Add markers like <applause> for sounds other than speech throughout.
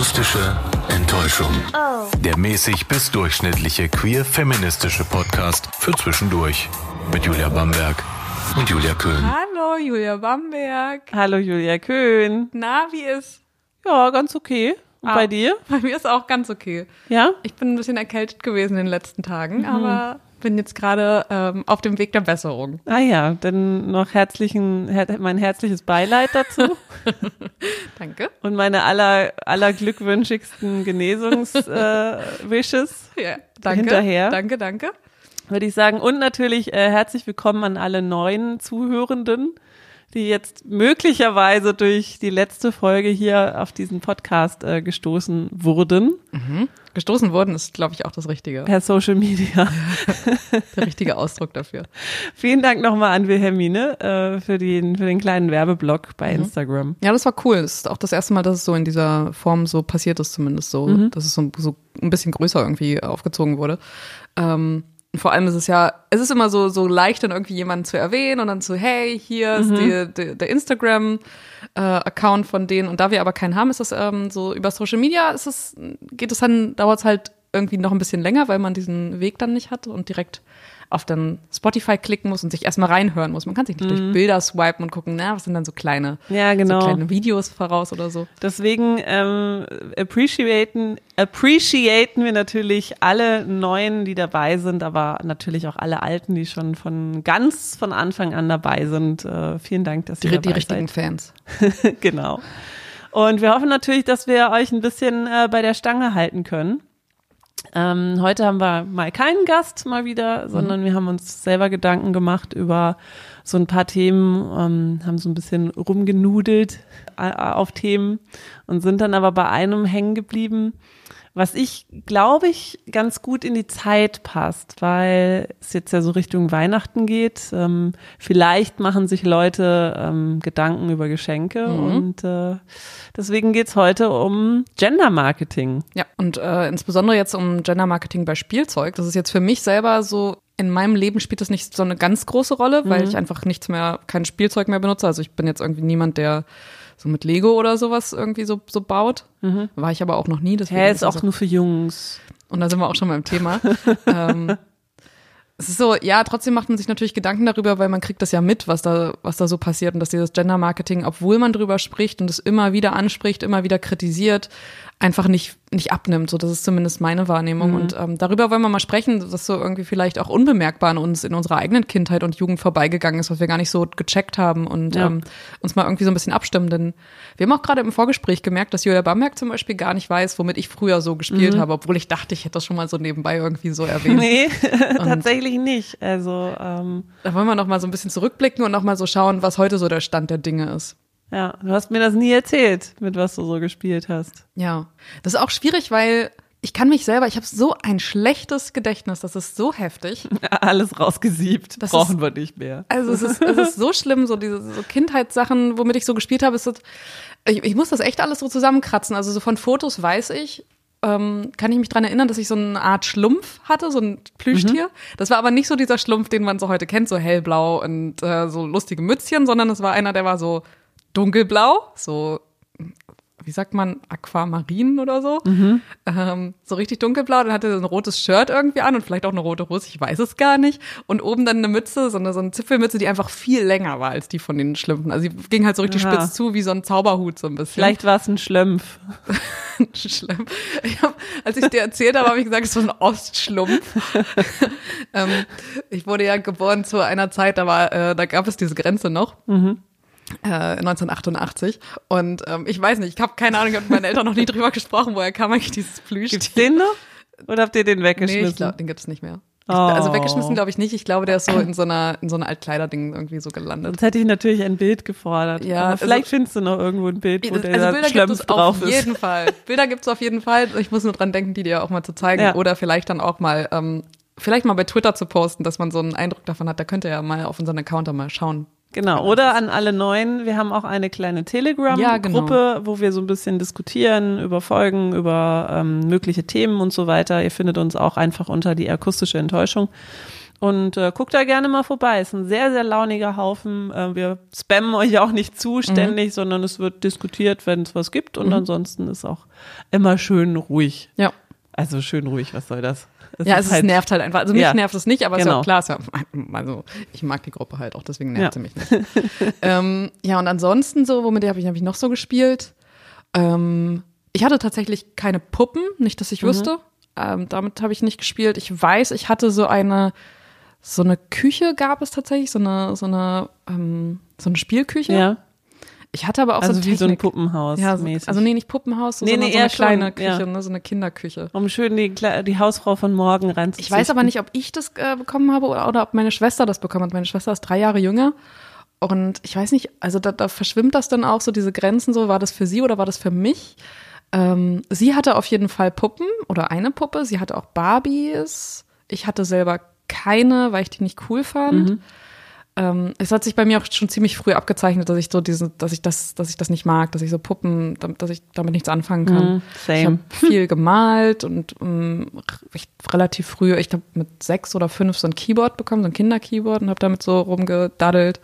Akustische Enttäuschung. Der mäßig bis durchschnittliche queer-feministische Podcast für zwischendurch. Mit Julia Bamberg und Julia Köhn. Hallo, Julia Bamberg. Hallo Julia Köhn. Na, wie ist? Ja, ganz okay. Und Ah, bei dir? <laughs> Bei mir ist auch ganz okay. Ja? Ich bin ein bisschen erkältet gewesen in den letzten Mhm. Tagen, aber bin jetzt gerade ähm, auf dem Weg der Besserung. Ah ja, dann noch herzlichen, her mein herzliches Beileid dazu <laughs> Danke. und meine aller, allerglückwünschigsten Genesungswishes, <laughs> äh, Ja, danke. Hinterher. Danke, danke. würde ich sagen. Und natürlich äh, herzlich willkommen an alle neuen Zuhörenden, die jetzt möglicherweise durch die letzte Folge hier auf diesen Podcast äh, gestoßen wurden, Gestoßen worden ist, glaube ich, auch das Richtige. per Social Media. <laughs> Der richtige Ausdruck dafür. Vielen Dank nochmal an Wilhelmine äh, für, den, für den kleinen Werbeblock bei Mhm. Instagram. Ja, das war cool. Das ist auch das erste Mal, dass es so in dieser Form so passiert ist, zumindest so, Mhm. dass es so, so ein bisschen größer irgendwie aufgezogen wurde. Ähm, vor allem ist es ja, es ist immer so, so leicht, dann irgendwie jemanden zu erwähnen und dann so, hey, hier ist die, die, der Instagram-Account von denen. Und da wir aber keinen haben, ist das ähm, so über Social Media, ist es, geht es dann, dauert es halt irgendwie noch ein bisschen länger, weil man diesen Weg dann nicht hat und direkt auf dann Spotify klicken muss und sich erstmal reinhören muss. Man kann sich nicht durch Bilder swipen und gucken, na, was sind dann so kleine, Ja, genau. so kleine Videos voraus oder so. Deswegen ähm, appreciaten, appreciaten wir natürlich alle Neuen, die dabei sind, aber natürlich auch alle Alten, die schon von ganz von Anfang an dabei sind. Äh, vielen Dank, dass ihr Die, die dabei richtigen Fans. seid. <laughs> genau. Und wir hoffen natürlich, dass wir euch ein bisschen äh, bei der Stange halten können. Ähm, heute haben wir mal keinen Gast mal wieder, sondern wir haben uns selber Gedanken gemacht über so ein paar Themen, ähm, haben so ein bisschen rumgenudelt äh, auf Themen und sind dann aber bei einem hängen geblieben, was ich glaube ich ganz gut in die Zeit passt, weil es jetzt ja so Richtung Weihnachten geht. Ähm, vielleicht machen sich Leute ähm, Gedanken über Geschenke und äh, deswegen geht's heute um Gender Marketing. Ja, und äh, insbesondere jetzt um Gender Marketing bei Spielzeug. Das ist jetzt für mich selber so, in meinem Leben spielt das nicht so eine ganz große Rolle, weil ich einfach nichts mehr, kein Spielzeug mehr benutze. Also ich bin jetzt irgendwie niemand, der so mit Lego oder sowas irgendwie so, so baut. War ich aber auch noch nie. Deswegen Hä, ist auch nur für Jungs. Und da sind wir auch schon beim Thema. <laughs> ähm, es ist so, ja, trotzdem macht man sich natürlich Gedanken darüber, weil man kriegt das ja mit, was da, was da so passiert und dass dieses Gender Marketing, obwohl man drüber spricht und es immer wieder anspricht, immer wieder kritisiert, einfach nicht, nicht abnimmt. So, das ist zumindest meine Wahrnehmung. Und ähm, darüber wollen wir mal sprechen, dass so irgendwie vielleicht auch unbemerkbar an uns in unserer eigenen Kindheit und Jugend vorbeigegangen ist, was wir gar nicht so gecheckt haben und Ja. ähm, uns mal irgendwie so ein bisschen abstimmen. Denn wir haben auch gerade im Vorgespräch gemerkt, dass Julia Bamberg zum Beispiel gar nicht weiß, womit ich früher so gespielt habe, obwohl ich dachte, ich hätte das schon mal so nebenbei irgendwie so erwähnt. Nee, <laughs> tatsächlich nicht. Also, ähm, Da wollen wir noch mal so ein bisschen zurückblicken und noch mal so schauen, was heute so der Stand der Dinge ist. Ja, du hast mir das nie erzählt, mit was du so gespielt hast. Ja, das ist auch schwierig, weil ich kann mich selber, ich habe so ein schlechtes Gedächtnis, das ist so heftig. <laughs> Alles rausgesiebt, Das brauchen ist- wir nicht mehr. Also es ist, es ist so schlimm, so diese so Kindheitssachen, womit ich so gespielt habe. Ist ich, ich muss das echt alles so zusammenkratzen. Also so von Fotos weiß ich, ähm, kann ich mich dran erinnern, dass ich so eine Art Schlumpf hatte, so ein Plüschtier. Das war aber nicht so dieser Schlumpf, den man so heute kennt, so hellblau und äh, so lustige Mützchen, sondern es war einer, der war so dunkelblau, so wie sagt man, Aquamarin oder so. Ähm, so richtig dunkelblau. Dann hatte er so ein rotes Shirt irgendwie an und vielleicht auch eine rote Hose, ich weiß es gar nicht. Und oben dann eine Mütze, so eine, so eine Zipfelmütze, die einfach viel länger war als die von den Schlümpfen. Also die ging halt so richtig Aha. spitz zu, wie so ein Zauberhut so ein bisschen. Vielleicht war es ein Schlümpf. <laughs> Schlimm. Ich hab, als ich dir erzählt habe, habe ich gesagt, es ist so ein Ostschlumpf. <laughs> ähm, ich wurde ja geboren zu einer Zeit, da war, äh, da gab es diese Grenze noch. Äh, 1988 und ähm, ich weiß nicht, ich habe keine Ahnung, ich habe mit meinen Eltern noch nie drüber gesprochen, woher kam eigentlich dieses Plüsch. Gibt's den noch? Oder habt ihr den Nee, weggeschmissen? ich glaube, den gibt es nicht mehr. Ich, Oh. Also weggeschmissen glaube ich nicht. Ich glaube, der ist so in so einer in so einer Altkleiderding irgendwie so gelandet. Sonst hätte ich natürlich ein Bild gefordert. Ja, Aber also- vielleicht findest du noch irgendwo ein Bild, wo Das- der also Bilder gibt es auf ist. jeden Fall. <laughs> Bilder gibt es auf jeden Fall. Ich muss nur dran denken, die dir auch mal zu zeigen Ja. oder vielleicht dann auch mal ähm, vielleicht mal bei Twitter zu posten, dass man so einen Eindruck davon hat. Da könnt ihr ja mal auf unseren Account mal schauen. Genau, oder an alle Neuen, wir haben auch eine kleine Ja, Telegram-Gruppe, genau. wo wir so ein bisschen diskutieren über Folgen, über ähm, mögliche Themen und so weiter. Ihr findet uns auch einfach unter die akustische Enttäuschung. Und äh, guckt da gerne mal vorbei. Ist ein sehr, sehr launiger Haufen. Äh, wir spammen euch auch nicht zuständig, mhm. sondern es wird diskutiert, wenn es was gibt. Und mhm. ansonsten ist auch immer schön ruhig. Ja. Also schön ruhig, was soll das? Es ja, es halt, nervt halt einfach. Also mich ja. nervt es nicht, aber genau. ist ja klar. Ist ja, also ich mag die Gruppe halt auch, deswegen nervt ja. sie mich nicht. <laughs> ähm, ja, und ansonsten so, womit habe ich, hab ich noch so gespielt? Ähm, ich hatte tatsächlich keine Puppen, nicht, dass ich mhm. wüsste. Ähm, damit habe ich nicht gespielt. Ich weiß, ich hatte so eine so eine Küche gab es tatsächlich, so eine, so eine, ähm, so eine Spielküche. Ja. Ich hatte aber auch also so wie Technik. so ein Puppenhaus ja, so, also nee, nicht Puppenhaus, nee, sondern nee, so eine kleine schon, Küche, ja. ne, so eine Kinderküche. Um schön die, die Hausfrau von morgen reinzuziehen. Ich weiß aber nicht, ob ich das äh, bekommen habe oder, oder ob meine Schwester das bekommen hat. Meine Schwester ist drei Jahre jünger. Und ich weiß nicht, also da, da verschwimmt das dann auch so, diese Grenzen so, war das für sie oder war das für mich? Ähm, sie hatte auf jeden Fall Puppen oder eine Puppe. Sie hatte auch Barbies. Ich hatte selber keine, weil ich die nicht cool fand. Mhm. Ähm, es hat sich bei mir auch schon ziemlich früh abgezeichnet, dass ich so diese, dass ich das, dass ich das nicht mag, dass ich so Puppen, dass ich damit nichts anfangen kann. Mhm, ich habe viel gemalt und ähm, relativ früh, ich glaube mit sechs oder fünf so ein Keyboard bekommen, so ein Kinderkeyboard und habe damit so rumgedaddelt.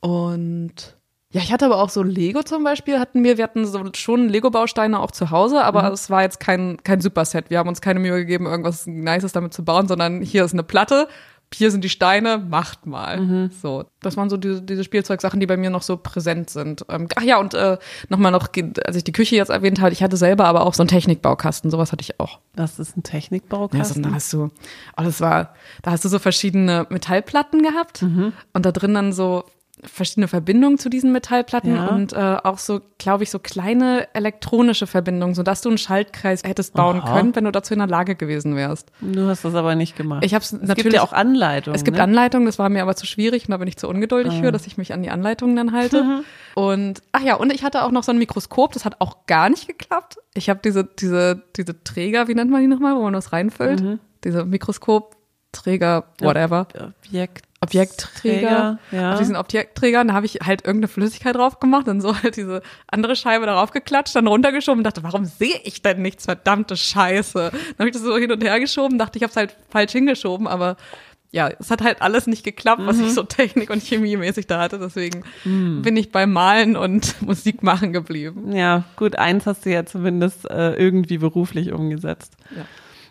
Und ja, ich hatte aber auch so Lego zum Beispiel, hatten wir, wir hatten so schon Lego-Bausteine auch zu Hause, aber mhm. es war jetzt kein, kein Superset. Wir haben uns keine Mühe gegeben, irgendwas Nices damit zu bauen, sondern hier ist eine Platte, hier sind die Steine, macht mal. Mhm. So, das waren so diese, diese Spielzeugsachen, die bei mir noch so präsent sind. Ähm, ach ja, und äh, nochmal noch, als ich die Küche jetzt erwähnt habe, ich hatte selber aber auch so einen Technikbaukasten, sowas hatte ich auch. Was ist ein Technikbaukasten? Ja, so, da hast du, oh, das war, da hast du so verschiedene Metallplatten gehabt mhm. und da drin dann so verschiedene Verbindungen zu diesen Metallplatten ja. und äh, auch so, glaube ich, so kleine elektronische Verbindungen, sodass du einen Schaltkreis hättest bauen Aha. können, wenn du dazu in der Lage gewesen wärst. Du hast das aber nicht gemacht. Ich habe es natürlich. gibt ja auch Anleitungen. Es gibt ne? Anleitungen, das war mir aber zu schwierig und da bin ich zu ungeduldig ah. für, dass ich mich an die Anleitungen dann halte. Mhm. <laughs> Und ach ja, und ich hatte auch noch so ein Mikroskop, das hat auch gar nicht geklappt. Ich habe diese diese diese Träger, wie nennt man die nochmal, wo man was reinfüllt? Mhm. Diese Mikroskopträger, whatever. Objekt. Objektträger. Ja. Auf diesen Objektträgern, da habe ich halt irgendeine Flüssigkeit drauf gemacht und so halt diese andere Scheibe darauf geklatscht, dann runtergeschoben und dachte, warum sehe ich denn nichts, verdammte Scheiße. Dann habe ich das so hin und her geschoben, dachte, ich habe es halt falsch hingeschoben, aber ja, es hat halt alles nicht geklappt, was mhm. ich so Technik- und Chemiemäßig da hatte. Deswegen mhm. bin ich beim Malen und <laughs> Musik machen geblieben. Ja, gut, eins hast du ja zumindest äh, irgendwie beruflich umgesetzt. Ja.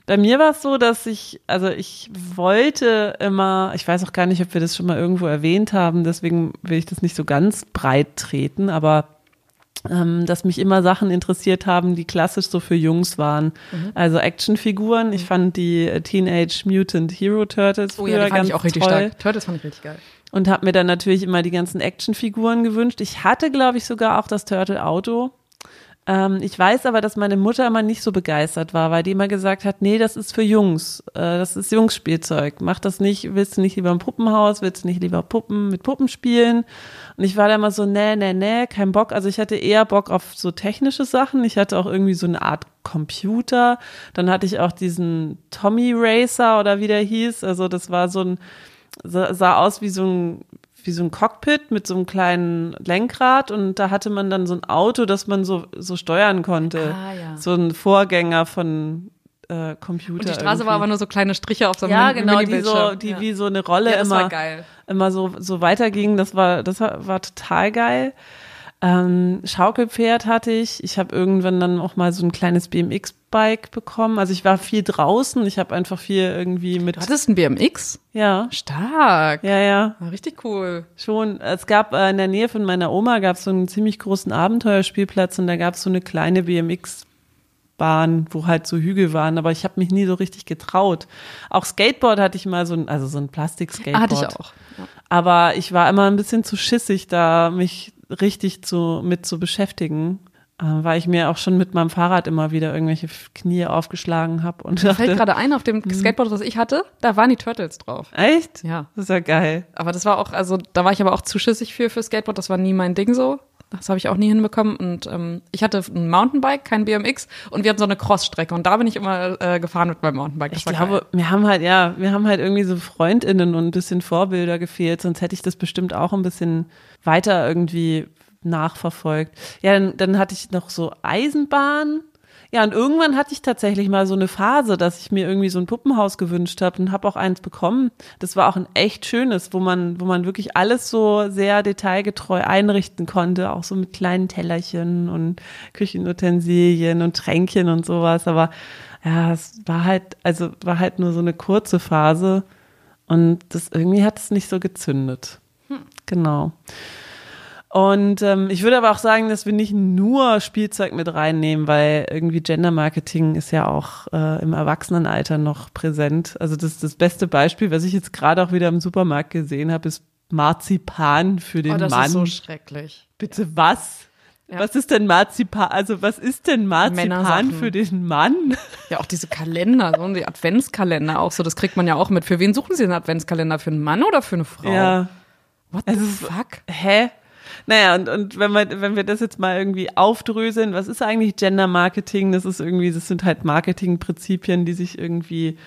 Bei mir war es so, dass ich, also ich wollte immer, ich weiß auch gar nicht, ob wir das schon mal irgendwo erwähnt haben, deswegen will ich das nicht so ganz breit treten, aber ähm, dass mich immer Sachen interessiert haben, die klassisch so für Jungs waren. Mhm. Also Actionfiguren. Ich fand die Teenage Mutant Hero Turtles oh, ja, die fand ich auch richtig toll. stark. Turtles fand ich richtig geil. Und habe mir dann natürlich immer die ganzen Actionfiguren gewünscht. Ich hatte, glaube ich, sogar auch das Turtle Auto. Ähm, ich weiß aber, dass meine Mutter immer nicht so begeistert war, weil die immer gesagt hat, nee, das ist für Jungs, äh, das ist Jungsspielzeug, mach das nicht, willst du nicht lieber im Puppenhaus, willst du nicht lieber Puppen mit Puppen spielen? Und ich war da immer so, nee, nee, nee, kein Bock. Also ich hatte eher Bock auf so technische Sachen. Ich hatte auch irgendwie so eine Art Computer. Dann hatte ich auch diesen Tommy Racer oder wie der hieß. Also das war so ein, sah aus wie so ein wie so ein Cockpit mit so einem kleinen Lenkrad und da hatte man dann so ein Auto, das man so, so steuern konnte. Ah, ja. So ein Vorgänger von äh, Computer. Und die Straße irgendwie. war aber nur so kleine Striche auf so einem Ja, genau, die so, die ja. wie so eine Rolle ja, immer, immer so, so weiterging. Das war, das war, war total geil. Ähm, Schaukelpferd hatte ich. Ich habe irgendwann dann auch mal so ein kleines BMX-Bike bekommen. Also ich war viel draußen. Ich habe einfach viel irgendwie mit. Du hattest ein BMX? Ja. Stark. Ja, ja. War richtig cool. Schon. Es gab äh, in der Nähe von meiner Oma gab es so einen ziemlich großen Abenteuerspielplatz und da gab es so eine kleine BMX Bahn, wo halt so Hügel waren, aber ich habe mich nie so richtig getraut. Auch Skateboard hatte ich mal so ein, also so ein Plastik-Skateboard. Hatte ich auch. Ja. Aber ich war immer ein bisschen zu schissig, da mich richtig zu, mit zu beschäftigen, äh, weil ich mir auch schon mit meinem Fahrrad immer wieder irgendwelche Knie aufgeschlagen habe. Und Mir fällt gerade ein, auf dem mhm. Skateboard, was ich hatte, da waren die Turtles drauf. Echt? Ja. Das ist ja geil. Aber das war auch, also da war ich aber auch zu schissig für, für Skateboard, das war nie mein Ding so. Das habe ich auch nie hinbekommen. Und ähm, ich hatte ein Mountainbike, kein BMX, und wir hatten so eine Crossstrecke. Und da bin ich immer äh, gefahren mit meinem Mountainbike. Das ich glaube, geil. wir haben halt, ja, wir haben halt irgendwie so FreundInnen und ein bisschen Vorbilder gefehlt, sonst hätte ich das bestimmt auch ein bisschen weiter irgendwie nachverfolgt. Ja, dann, dann hatte ich noch so Eisenbahn. Ja, und irgendwann hatte ich tatsächlich mal so eine Phase, dass ich mir irgendwie so ein Puppenhaus gewünscht habe und habe auch eins bekommen. Das war auch ein echt schönes, wo man, wo man wirklich alles so sehr detailgetreu einrichten konnte, auch so mit kleinen Tellerchen und Küchenutensilien und Tränkchen und sowas. Aber ja, es war halt, also war halt nur so eine kurze Phase und das irgendwie hat es nicht so gezündet. Genau. Und ähm, ich würde aber auch sagen, dass wir nicht nur Spielzeug mit reinnehmen, weil irgendwie Gender Marketing ist ja auch äh, im Erwachsenenalter noch präsent. Also das das beste Beispiel, was ich jetzt gerade auch wieder im Supermarkt gesehen habe, ist Marzipan für den oh, das Mann. Das ist so schrecklich. Bitte was? Ja. Was ist denn Marzipan? Also was ist denn Marzipan für den Mann? Ja, auch diese Kalender, so die Adventskalender auch so, das kriegt man ja auch mit. Für wen suchen Sie den Adventskalender? Für einen Mann oder für eine Frau? Ja. What the also, fuck? Hä? Naja, und, und wenn wir, wenn wir das jetzt mal irgendwie aufdröseln, was ist eigentlich Gender Marketing? Das ist irgendwie, das sind halt Marketingprinzipien, die sich irgendwie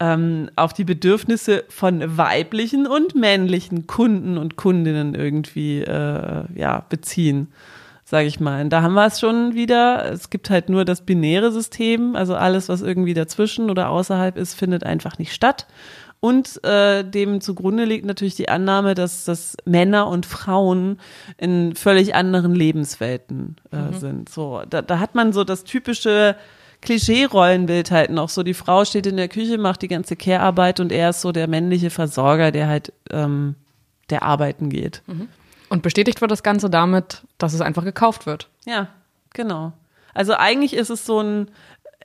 ähm, auf die Bedürfnisse von weiblichen und männlichen Kunden und Kundinnen irgendwie äh, ja, beziehen sage ich mal. Und da haben wir es schon wieder. Es gibt halt nur das binäre System, also alles, was irgendwie dazwischen oder außerhalb ist, findet einfach nicht statt. Und äh, dem zugrunde liegt natürlich die Annahme, dass, dass Männer und Frauen in völlig anderen Lebenswelten äh, mhm. sind. So, da, da hat man so das typische Klischee-Rollenbild halt noch. So, die Frau steht in der Küche, macht die ganze Care-Arbeit und er ist so der männliche Versorger, der halt ähm, der arbeiten geht. Mhm. Und bestätigt wird das Ganze damit, dass es einfach gekauft wird. Ja, genau. Also eigentlich ist es so ein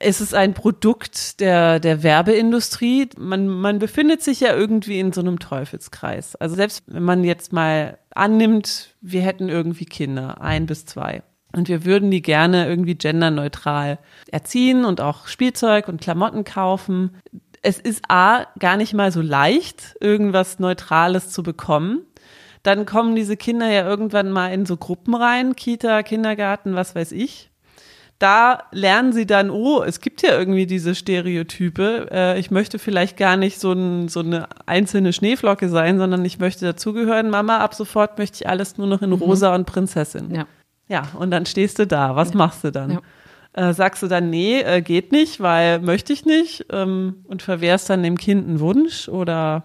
es ist ein Produkt der, der Werbeindustrie. Man, man befindet sich ja irgendwie in so einem Teufelskreis. Also selbst wenn man jetzt mal annimmt, wir hätten irgendwie Kinder, ein bis zwei. Und wir würden die gerne irgendwie genderneutral erziehen und auch Spielzeug und Klamotten kaufen. Es ist A, gar nicht mal so leicht, irgendwas Neutrales zu bekommen. Dann kommen diese Kinder ja irgendwann mal in so Gruppen rein, Kita, Kindergarten, was weiß ich da lernen sie dann, oh, es gibt ja irgendwie diese Stereotype. Äh, ich möchte vielleicht gar nicht so, ein, so eine einzelne Schneeflocke sein, sondern ich möchte dazugehören. Mama, ab sofort möchte ich alles nur noch in mhm. Rosa und Prinzessin. Ja. Ja, und dann stehst du da. Was ja. machst du dann? Ja. Äh, sagst du dann, nee, äh, geht nicht, weil möchte ich nicht ähm, und verwehrst dann dem Kind einen Wunsch oder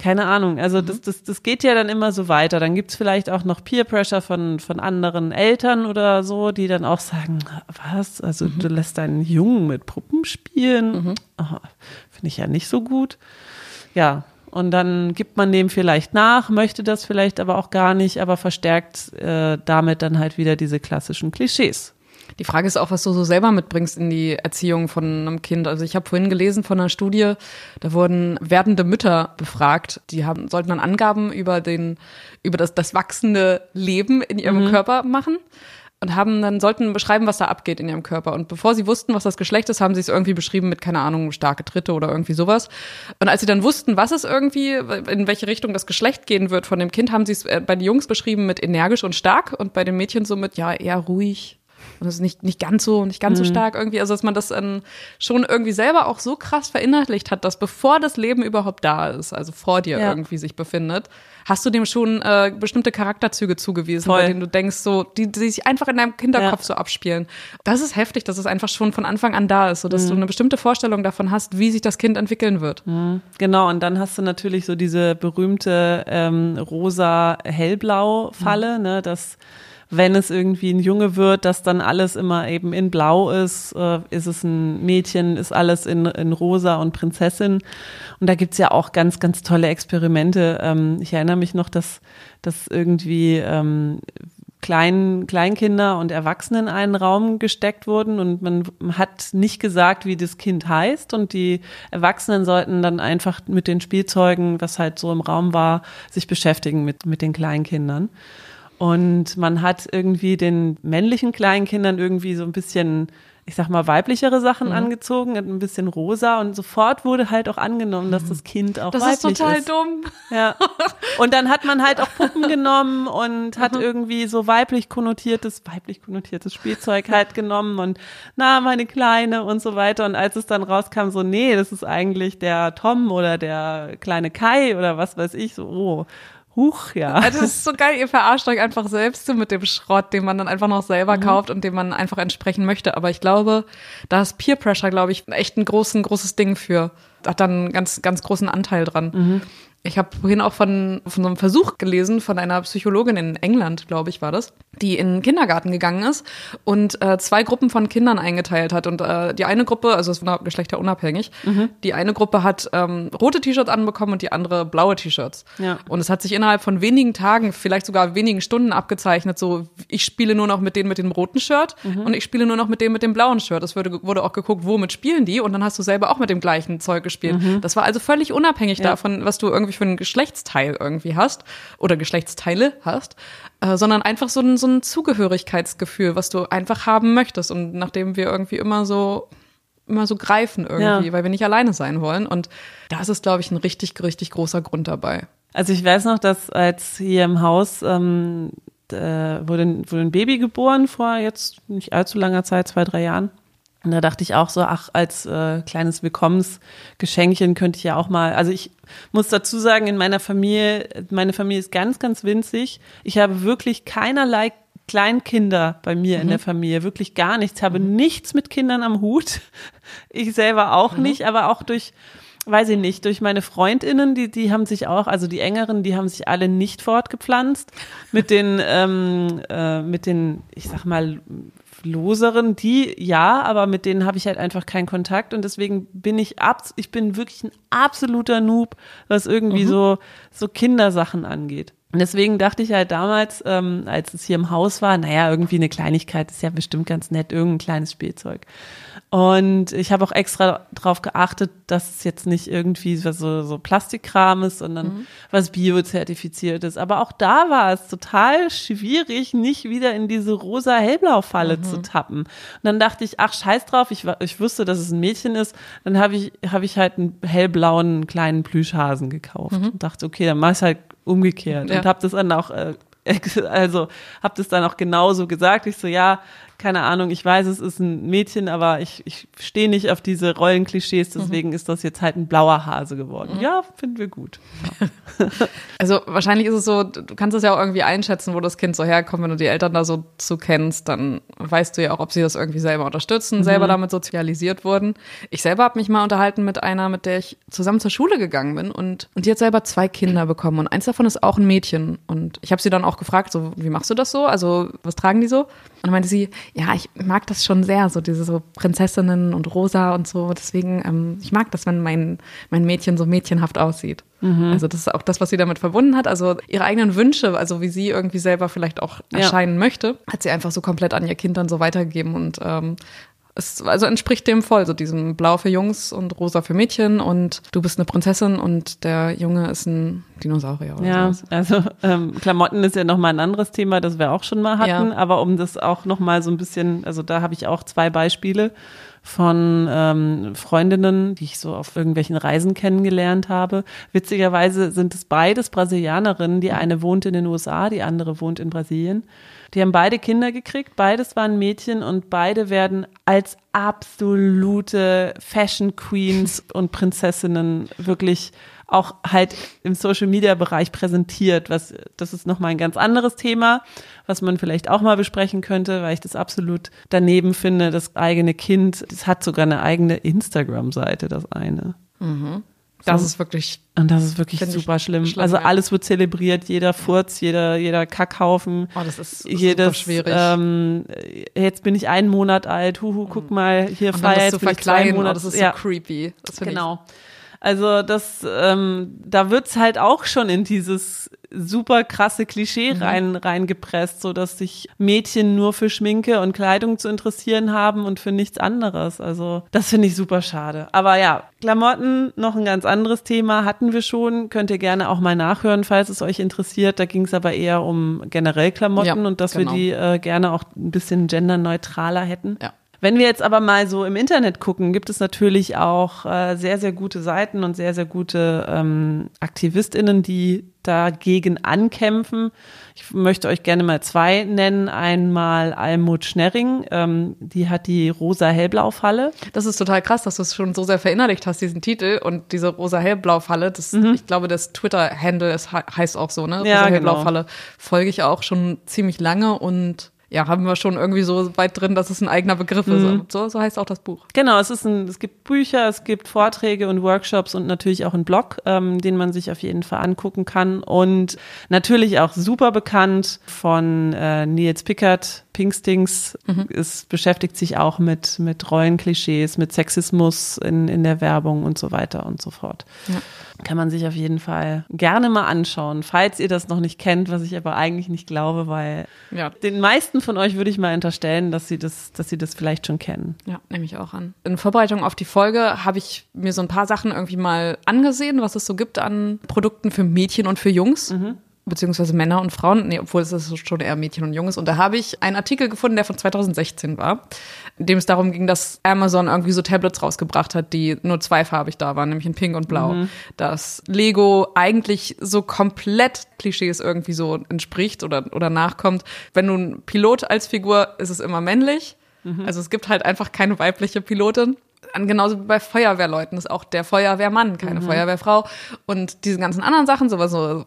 keine Ahnung. Also mhm. das, das, das geht ja dann immer so weiter. Dann gibt's vielleicht auch noch Peer Pressure von, von anderen Eltern oder so, die dann auch sagen, was? Also mhm. du lässt deinen Jungen mit Puppen spielen? Mhm. Finde ich ja nicht so gut. Ja, und dann gibt man dem vielleicht nach, möchte das vielleicht aber auch gar nicht, aber verstärkt äh, damit dann halt wieder diese klassischen Klischees. Die Frage ist auch, was du so selber mitbringst in die Erziehung von einem Kind. Also ich habe vorhin gelesen von einer Studie, da wurden werdende Mütter befragt. Die haben, sollten dann Angaben über den, über das, das wachsende Leben in ihrem mhm. Körper machen und haben dann sollten beschreiben, was da abgeht in ihrem Körper. Und bevor sie wussten, was das Geschlecht ist, haben sie es irgendwie beschrieben mit keine Ahnung starke Tritte oder irgendwie sowas. Und als sie dann wussten, was es irgendwie in welche Richtung das Geschlecht gehen wird von dem Kind, haben sie es äh, bei den Jungs beschrieben mit energisch und stark und bei den Mädchen so mit ja eher ruhig, und das ist nicht, nicht ganz so, nicht ganz mhm. so stark irgendwie. Also, dass man das ähm, schon irgendwie selber auch so krass verinnerlicht hat, dass bevor das Leben überhaupt da ist, also vor dir ja. irgendwie sich befindet, hast du dem schon äh, bestimmte Charakterzüge zugewiesen, Voll. bei denen du denkst, so, die, die sich einfach in deinem Kinderkopf ja. so abspielen. Das ist heftig, dass es einfach schon von Anfang an da ist, so dass mhm. du eine bestimmte Vorstellung davon hast, wie sich das Kind entwickeln wird. Mhm. Genau, und dann hast du natürlich so diese berühmte ähm, rosa-hellblau-Falle, mhm. ne, dass wenn es irgendwie ein Junge wird, dass dann alles immer eben in Blau ist, äh, ist es ein Mädchen, ist alles in, in Rosa und Prinzessin. Und da gibt's ja auch ganz, ganz tolle Experimente. Ähm, ich erinnere mich noch, dass, dass irgendwie ähm, Klein, Kleinkinder und Erwachsene in einen Raum gesteckt wurden und man hat nicht gesagt, wie das Kind heißt und die Erwachsenen sollten dann einfach mit den Spielzeugen, was halt so im Raum war, sich beschäftigen mit, mit den Kleinkindern. Und man hat irgendwie den männlichen Kleinkindern irgendwie so ein bisschen, ich sag mal, weiblichere Sachen mhm. angezogen, ein bisschen rosa und sofort wurde halt auch angenommen, dass das Kind auch das weiblich ist. Das ist total dumm. Ja. Und dann hat man halt auch Puppen <laughs> genommen und hat mhm. irgendwie so weiblich konnotiertes, weiblich konnotiertes Spielzeug halt genommen und na, meine Kleine und so weiter. Und als es dann rauskam, so, nee, das ist eigentlich der Tom oder der kleine Kai oder was weiß ich, so, oh Huch, ja. Also das ist so geil, ihr verarscht euch einfach selbst so mit dem Schrott, den man dann einfach noch selber Mhm. kauft und dem man einfach entsprechen möchte. Aber ich glaube, da ist Peer Pressure, glaube ich, echt ein großen, großes Ding für. Hat dann einen ganz, ganz großen Anteil dran. Mhm. Ich habe vorhin auch von, von so einem Versuch gelesen von einer Psychologin in England, glaube ich, war das, die in den Kindergarten gegangen ist und äh, zwei Gruppen von Kindern eingeteilt hat. Und äh, die eine Gruppe, also es war geschlechterunabhängig, Mhm. die eine Gruppe hat ähm, rote T-Shirts anbekommen und die andere blaue T-Shirts. Ja. Und es hat sich innerhalb von wenigen Tagen, vielleicht sogar wenigen Stunden abgezeichnet, so ich spiele nur noch mit denen mit dem roten Shirt und ich spiele nur noch mit denen mit dem blauen Shirt. Es wurde, wurde auch geguckt, womit spielen die und dann hast du selber auch mit dem gleichen Zeug gespielt. Das war also völlig unabhängig Ja. davon, was du irgendwie für ein Geschlechtsteil irgendwie hast oder Geschlechtsteile hast, äh, sondern einfach so ein, so ein Zugehörigkeitsgefühl, was du einfach haben möchtest und nachdem wir irgendwie immer so immer so greifen irgendwie, Ja. weil wir nicht alleine sein wollen und da ist glaube ich, ein richtig, richtig großer Grund dabei. Also ich weiß noch, dass als hier im Haus ähm, äh, wurde, wurde ein Baby geboren vor jetzt nicht allzu langer Zeit, zwei, drei Jahren. Und da dachte ich auch so, ach, als äh, kleines Willkommensgeschenkchen könnte ich ja auch mal, also ich muss dazu sagen, in meiner Familie, meine Familie ist ganz, ganz winzig. Ich habe wirklich keinerlei Kleinkinder bei mir in der Familie, wirklich gar nichts. Ich habe nichts mit Kindern am Hut. <laughs> Ich selber auch nicht, aber auch durch, weiß ich nicht, durch meine Freundinnen, die, die haben sich auch, also die engeren, die haben sich alle nicht fortgepflanzt. Mit den, ähm, äh, mit den, ich sag mal, loseren, die ja, aber mit denen habe ich halt einfach keinen Kontakt und deswegen bin ich ab, ich bin wirklich ein absoluter Noob, was irgendwie so, so Kindersachen angeht. Und deswegen dachte ich halt damals, ähm, als es hier im Haus war, naja, irgendwie eine Kleinigkeit ist ja bestimmt ganz nett, irgendein kleines Spielzeug. Und ich habe auch extra darauf geachtet, dass es jetzt nicht irgendwie so, so Plastikkram ist, sondern was biozertifiziert ist. Aber auch da war es total schwierig, nicht wieder in diese rosa Hellblau-Falle zu tappen. Und dann dachte ich, ach, scheiß drauf, ich, ich wusste, dass es ein Mädchen ist. Dann habe ich, habe ich halt einen hellblauen kleinen Plüschhasen gekauft und dachte, okay, dann mach ich halt umgekehrt. Ja. Und habe das dann auch äh, <laughs> also habe das dann auch genauso gesagt. Ich so, ja, keine Ahnung, ich weiß, es ist ein Mädchen, aber ich, ich stehe nicht auf diese Rollenklischees, deswegen ist das jetzt halt ein blauer Hase geworden. Ja, finden wir gut. <laughs> Also wahrscheinlich ist es so, du kannst es ja auch irgendwie einschätzen, wo das Kind so herkommt. Wenn du die Eltern da so zu kennst, dann weißt du ja auch, ob sie das irgendwie selber unterstützen, selber damit sozialisiert wurden. Ich selber habe mich mal unterhalten mit einer, mit der ich zusammen zur Schule gegangen bin und, und die hat selber zwei Kinder bekommen und eins davon ist auch ein Mädchen. Und ich habe sie dann auch gefragt, so, wie machst du das so? Also was tragen die so? Und dann meinte sie, ja, ich mag das schon sehr, so diese so Prinzessinnen und rosa und so. Deswegen, ähm, ich mag das, wenn mein, mein Mädchen so mädchenhaft aussieht. Also das ist auch das, was sie damit verbunden hat. Also ihre eigenen Wünsche, also wie sie irgendwie selber vielleicht auch Ja. erscheinen möchte, hat sie einfach so komplett an ihr Kind dann so weitergegeben und ähm, es also entspricht dem voll, so diesem Blau für Jungs und Rosa für Mädchen und du bist eine Prinzessin und der Junge ist ein Dinosaurier oder Ja, sowas. also ähm, Klamotten ist ja nochmal ein anderes Thema, das wir auch schon mal hatten, Ja. aber um das auch nochmal so ein bisschen, also da habe ich auch zwei Beispiele von ähm, Freundinnen, die ich so auf irgendwelchen Reisen kennengelernt habe. Witzigerweise sind es beides Brasilianerinnen. Die eine wohnt in den USA, die andere wohnt in Brasilien. Die haben beide Kinder gekriegt, beides waren Mädchen und beide werden als absolute Fashion Queens <laughs> und Prinzessinnen wirklich auch halt im Social Media Bereich präsentiert, was das ist nochmal ein ganz anderes Thema, was man vielleicht auch mal besprechen könnte, weil ich das absolut daneben finde, das eigene Kind, das hat sogar eine eigene Instagram Seite, das eine. Das So. ist wirklich Und das ist wirklich ich super schlimm. schlimm, Also ja. alles wird zelebriert, jeder Furz, jeder, jeder Kackhaufen. Oh, das ist super jedes, schwierig. Ähm, jetzt bin ich einen Monat alt, huhu, guck mal, hier das jetzt zu bin ich zwei verkleiden, oh, Monate. das ist ja. so creepy. Das finde Genau. Also das, ähm, da wird's halt auch schon in dieses super krasse Klischee Mhm. rein reingepresst, so dass sich Mädchen nur für Schminke und Kleidung zu interessieren haben und für nichts anderes. Also das finde ich super schade. Aber ja, Klamotten noch ein ganz anderes Thema hatten wir schon. Könnt ihr gerne auch mal nachhören, falls es euch interessiert. Da ging es aber eher um generell Klamotten Ja, und dass genau. wir die äh, gerne auch ein bisschen genderneutraler hätten. Ja. Wenn wir jetzt aber mal so im Internet gucken, gibt es natürlich auch äh, sehr, sehr gute Seiten und sehr, sehr gute ähm, AktivistInnen, die dagegen ankämpfen. Ich möchte euch gerne mal zwei nennen. Einmal Almut Schnerring, ähm, die hat die rosa-hellblau-Falle. Das ist total krass, dass du es schon so sehr verinnerlicht hast, diesen Titel und diese rosa-hellblau-Falle. Mhm. Ich glaube, das Twitter-Handle heißt auch so, ne? Ja, Rosa-hellblau-Falle. Genau. Folge ich auch schon ziemlich lange und ja, haben wir schon irgendwie so weit drin, dass es ein eigener Begriff mhm. ist. So, so heißt auch das Buch. Genau, es ist ein, es gibt Bücher, es gibt Vorträge und Workshops und natürlich auch einen Blog, ähm, den man sich auf jeden Fall angucken kann. Und natürlich auch super bekannt von äh, Nils Pickert, Pinkstings. Mhm. Es beschäftigt sich auch mit, mit Rollenklischees, mit Sexismus in, in der Werbung und so weiter und so fort. Ja. Kann man sich auf jeden Fall gerne mal anschauen, falls ihr das noch nicht kennt, was ich aber eigentlich nicht glaube, weil ja. den meisten von euch würde ich mal unterstellen, dass sie das, dass sie das vielleicht schon kennen. Ja, nehme ich auch an. In Vorbereitung auf die Folge habe ich mir so ein paar Sachen irgendwie mal angesehen, was es so gibt an Produkten für Mädchen und für Jungs. Mhm beziehungsweise Männer und Frauen, nee, obwohl es ist schon eher Mädchen und Jungs. Und da habe ich einen Artikel gefunden, der von 2016 war, in dem es darum ging, dass Amazon irgendwie so Tablets rausgebracht hat, die nur zweifarbig da waren, nämlich in Pink und Blau. Mhm. Dass Lego eigentlich so komplett Klischees irgendwie so entspricht oder, oder nachkommt. Wenn du ein Pilot als Figur, ist es immer männlich. Mhm. Also es gibt halt einfach keine weibliche Pilotin genauso wie bei Feuerwehrleuten ist auch der Feuerwehrmann, keine mhm. Feuerwehrfrau. Und diese ganzen anderen Sachen, sowas so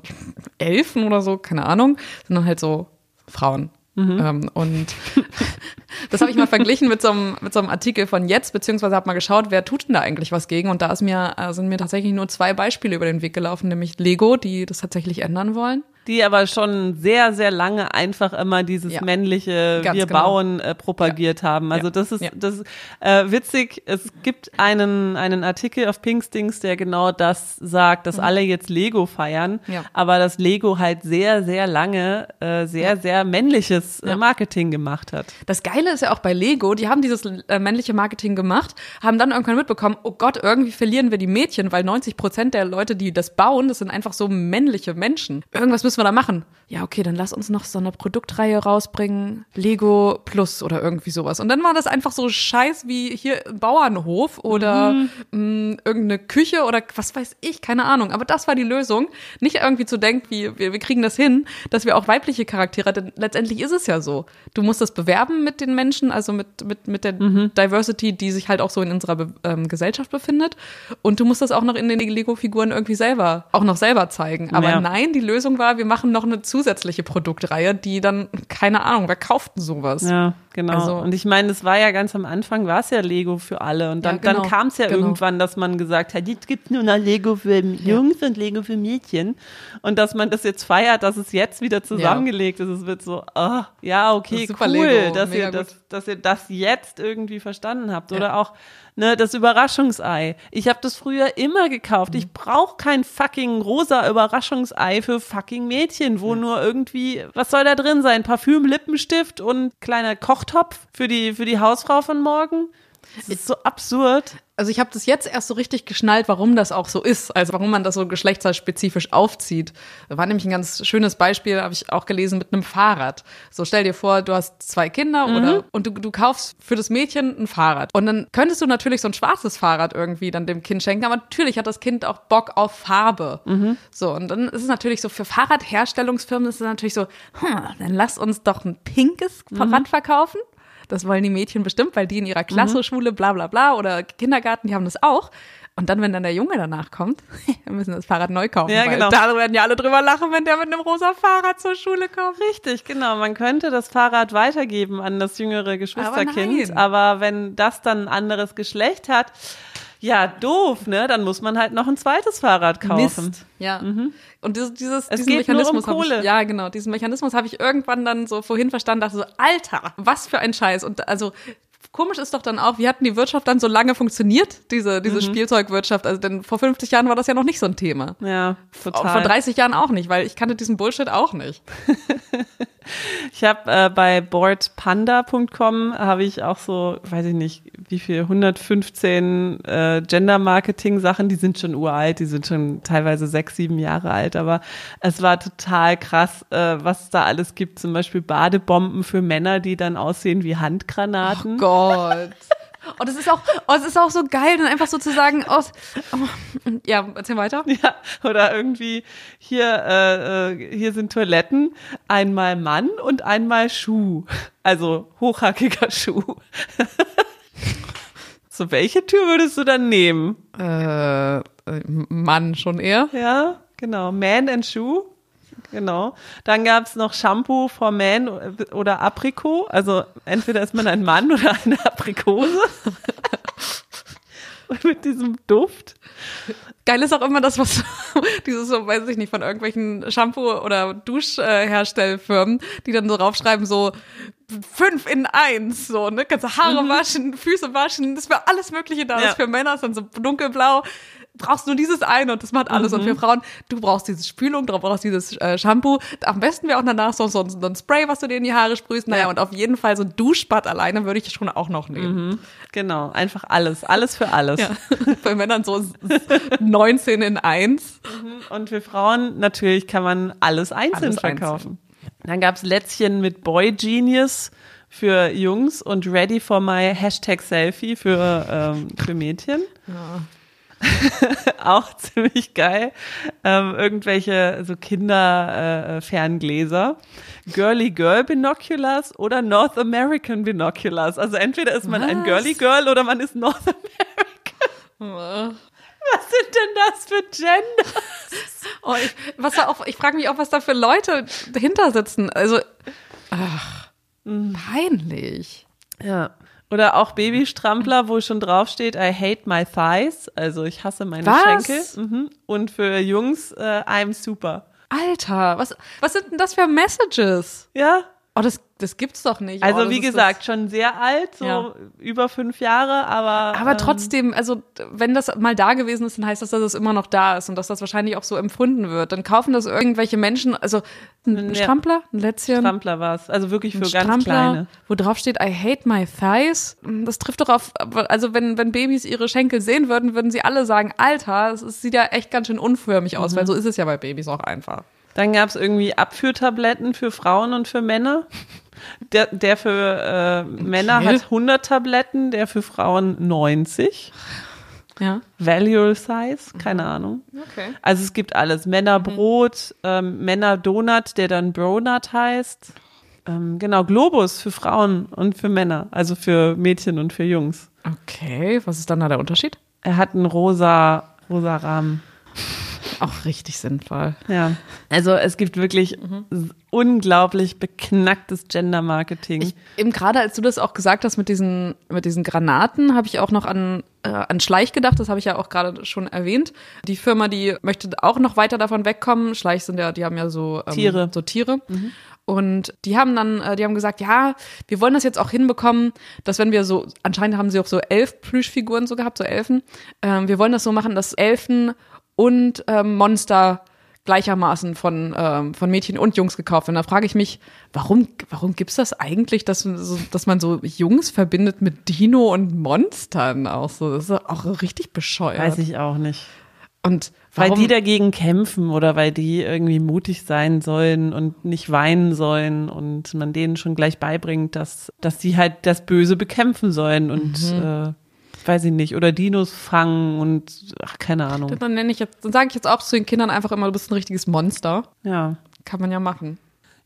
Elfen oder so, keine Ahnung, sind dann halt so Frauen. Mhm. Ähm, und <laughs> das habe ich mal verglichen mit so, einem, mit so einem Artikel von jetzt, beziehungsweise habe mal geschaut, wer tut denn da eigentlich was gegen? Und da ist mir, äh, sind mir tatsächlich nur zwei Beispiele über den Weg gelaufen, nämlich Lego, die das tatsächlich ändern wollen die aber schon sehr, sehr lange einfach immer dieses ja. männliche Ganz Wir genau. bauen äh, propagiert ja. haben. Also das ist, ja. das ist äh, witzig. Es gibt einen, einen Artikel auf Pinkstings, der genau das sagt, dass mhm. alle jetzt Lego feiern, aber dass Lego halt sehr, sehr lange äh, sehr, sehr männliches äh, Marketing gemacht hat. Das Geile ist ja auch bei Lego, die haben dieses äh, männliche Marketing gemacht, haben dann irgendwann mitbekommen, oh Gott, irgendwie verlieren wir die Mädchen, weil 90 Prozent der Leute, die das bauen, das sind einfach so männliche Menschen. Irgendwas müssen müssen wir da machen? Ja, okay, dann lass uns noch so eine Produktreihe rausbringen, Lego Plus oder irgendwie sowas. Und dann war das einfach so scheiß wie hier Bauernhof oder mhm. mh, mm, irgendeine Küche oder was weiß ich, keine Ahnung. Aber das war die Lösung. Nicht irgendwie zu denken, wie, wir, wir kriegen das hin, dass wir auch weibliche Charaktere, denn letztendlich ist es ja so. Du musst das bewerben mit den Menschen, also mit, mit, mit der mhm. Diversity, die sich halt auch so in unserer ähm, Gesellschaft befindet. Und du musst das auch noch in den Lego-Figuren irgendwie selber, auch noch selber zeigen. Aber ja. nein, die Lösung war, wir wir machen noch eine zusätzliche Produktreihe, die dann, keine Ahnung, wer kauft denn sowas? Ja, genau. Also, und ich meine, das war ja ganz am Anfang, war es ja Lego für alle. Und dann, ja, genau, dann kam es ja genau. irgendwann, dass man gesagt hat, jetzt gibt nur noch Lego für Jungs ja. und Lego für Mädchen. Und dass man das jetzt feiert, dass es jetzt wieder zusammengelegt ja. ist. Es wird so, oh, ja, okay, cool, Lego. dass ihr, das, dass ihr das jetzt irgendwie verstanden habt. Oder auch ne, das Überraschungsei. Ich habe das früher immer gekauft. Ich brauche kein fucking rosa Überraschungsei für fucking Mädchen, wo ja. nur irgendwie, was soll da drin sein? Parfüm, Lippenstift und kleiner Kochtopf für die, für die Hausfrau von morgen? Das ist so absurd also ich habe das jetzt erst so richtig geschnallt, warum das auch so ist, also warum man das so geschlechtsspezifisch aufzieht. Da war nämlich ein ganz schönes Beispiel, habe ich auch gelesen, mit einem Fahrrad. So stell dir vor, du hast zwei Kinder mhm. oder und du, du kaufst für das Mädchen ein Fahrrad. Und dann könntest du natürlich so ein schwarzes Fahrrad irgendwie dann dem Kind schenken, aber natürlich hat das Kind auch Bock auf Farbe. Mhm. So, und dann ist es natürlich so, für Fahrradherstellungsfirmen ist es natürlich so, hm, dann lass uns doch ein pinkes mhm. Rad verkaufen das wollen die Mädchen bestimmt, weil die in ihrer Klasse, mhm. Schule, bla bla bla oder Kindergarten, die haben das auch. Und dann, wenn dann der Junge danach kommt, <laughs> wir müssen das Fahrrad neu kaufen. Ja, genau. Da werden ja alle drüber lachen, wenn der mit einem rosa Fahrrad zur Schule kommt. Richtig, genau. Man könnte das Fahrrad weitergeben an das jüngere Geschwisterkind. Aber, aber wenn das dann ein anderes Geschlecht hat, ja, doof, ne? Dann muss man halt noch ein zweites Fahrrad kaufen. Mist. Ja. Mhm. Und dieses, dieses es diesen Mechanismus um ich, ja genau, diesen Mechanismus habe ich irgendwann dann so vorhin verstanden, dachte so, Alter, was für ein Scheiß. Und also komisch ist doch dann auch, wie hatten die Wirtschaft dann so lange funktioniert, diese, diese mhm. Spielzeugwirtschaft? Also denn vor 50 Jahren war das ja noch nicht so ein Thema. Ja, total. Vor 30 Jahren auch nicht, weil ich kannte diesen Bullshit auch nicht. <laughs> ich habe äh, bei boardpanda.com habe ich auch so, weiß ich nicht, wie viel, 115 äh, Gender-Marketing-Sachen, die sind schon uralt, die sind schon teilweise sechs, sieben Jahre alt, aber es war total krass, äh, was es da alles gibt. Zum Beispiel Badebomben für Männer, die dann aussehen wie Handgranaten. Oh Gott. <laughs> Und es ist auch, oh, es ist auch so geil, dann einfach sozusagen aus. Oh, ja, erzähl weiter. <laughs> Ja, oder irgendwie hier, äh, äh, hier sind Toiletten, einmal Mann und einmal Schuh. Also hochhackiger <laughs> Schuh. So, welche Tür würdest du dann nehmen? Äh, Mann schon eher. Ja, genau. Man and Shoe. Genau. Dann gab es noch Shampoo for Man oder Aprikot. Also entweder ist man ein Mann oder eine Aprikose. <laughs> Und <laughs> mit diesem Duft. Geil ist auch immer das, was <laughs> dieses so, weiß ich nicht, von irgendwelchen Shampoo- oder Duschherstellfirmen, die dann so raufschreiben, so fünf in eins, so, ne? Kannst du Haare mhm. waschen, Füße waschen, das ist für alles Mögliche da. Ja. Das ist für Männer ist dann so dunkelblau brauchst nur dieses eine und das macht alles. Mhm. Und für Frauen, du brauchst diese Spülung, du brauchst dieses äh, Shampoo. Am besten wäre auch danach so, so, so, ein Spray, was du dir in die Haare sprühst. Naja, ja. und auf jeden Fall so ein Duschbad alleine würde ich schon auch noch nehmen. Mhm. Genau, einfach alles. Alles für alles. Ja. <laughs> Bei Männern so 19 in 1. Mhm. Und für Frauen natürlich kann man alles einzeln alles verkaufen. Einzeln. Dann gab's Lätzchen mit Boy Genius für Jungs und Ready for my Hashtag Selfie für, ähm, für Mädchen. Ja. <laughs> auch ziemlich geil. Ähm, irgendwelche so Kinderferngläser. Äh, Girly Girl Binoculars oder North American Binoculars. Also entweder ist man was? ein Girly Girl oder man ist North American. Was sind denn das für Genders? Oh, ich, was da auch, ich frage mich auch, was da für Leute dahinter sitzen. Also, ach, mhm. peinlich. Ja. Oder auch Babystrampler, wo schon draufsteht, I hate my thighs, also ich hasse meine was? Schenkel. Mhm. Und für Jungs, äh, I'm super. Alter, was, was sind denn das für Messages? Ja. Oh, das das gibt's doch nicht. Also oh, wie gesagt, schon sehr alt, so ja. über fünf Jahre, aber. Aber ähm, trotzdem, also wenn das mal da gewesen ist, dann heißt das, dass es immer noch da ist und dass das wahrscheinlich auch so empfunden wird. Dann kaufen das irgendwelche Menschen, also ein ja. Strampler, ein Lätzchen. Strampler war es, also wirklich für ganz Strampler, kleine. Wo drauf steht, I hate my thighs. Das trifft doch auf, also wenn, wenn Babys ihre Schenkel sehen würden, würden sie alle sagen, Alter, es sieht ja echt ganz schön unförmig aus, mhm. weil so ist es ja bei Babys auch einfach. Dann gab es irgendwie Abführtabletten für Frauen und für Männer. Der, der für äh, Männer okay. hat 100 Tabletten, der für Frauen 90. Ja. Value Size, keine mhm. Ahnung. Okay. Also es gibt alles. Männerbrot, mhm. ähm, Männerdonut, der dann Bronut heißt. Ähm, genau, Globus für Frauen und für Männer, also für Mädchen und für Jungs. Okay, was ist dann da der Unterschied? Er hat einen rosa, rosa Rahmen. Auch richtig sinnvoll. Ja. Also es gibt wirklich mhm. unglaublich beknacktes Gender-Marketing. Eben gerade als du das auch gesagt hast mit diesen, mit diesen Granaten, habe ich auch noch an, äh, an Schleich gedacht, das habe ich ja auch gerade schon erwähnt. Die Firma, die möchte auch noch weiter davon wegkommen. Schleich sind ja, die haben ja so ähm, Tiere. So Tiere. Mhm. Und die haben dann, äh, die haben gesagt, ja, wir wollen das jetzt auch hinbekommen, dass wenn wir so, anscheinend haben sie auch so elf Plüschfiguren so gehabt, so Elfen. Ähm, wir wollen das so machen, dass Elfen und ähm, Monster gleichermaßen von, ähm, von Mädchen und Jungs gekauft. Und da frage ich mich, warum, warum gibt's das eigentlich, dass, dass man so Jungs verbindet mit Dino und Monstern auch so? Das ist auch richtig bescheuert. Weiß ich auch nicht. Und warum? weil die dagegen kämpfen oder weil die irgendwie mutig sein sollen und nicht weinen sollen und man denen schon gleich beibringt, dass, dass sie halt das Böse bekämpfen sollen und mhm. äh, weiß ich nicht, oder Dinos fangen und ach, keine Ahnung. Dann nenne ich jetzt, dann sage ich jetzt auch zu den Kindern einfach immer, du bist ein richtiges Monster. Ja. Kann man ja machen.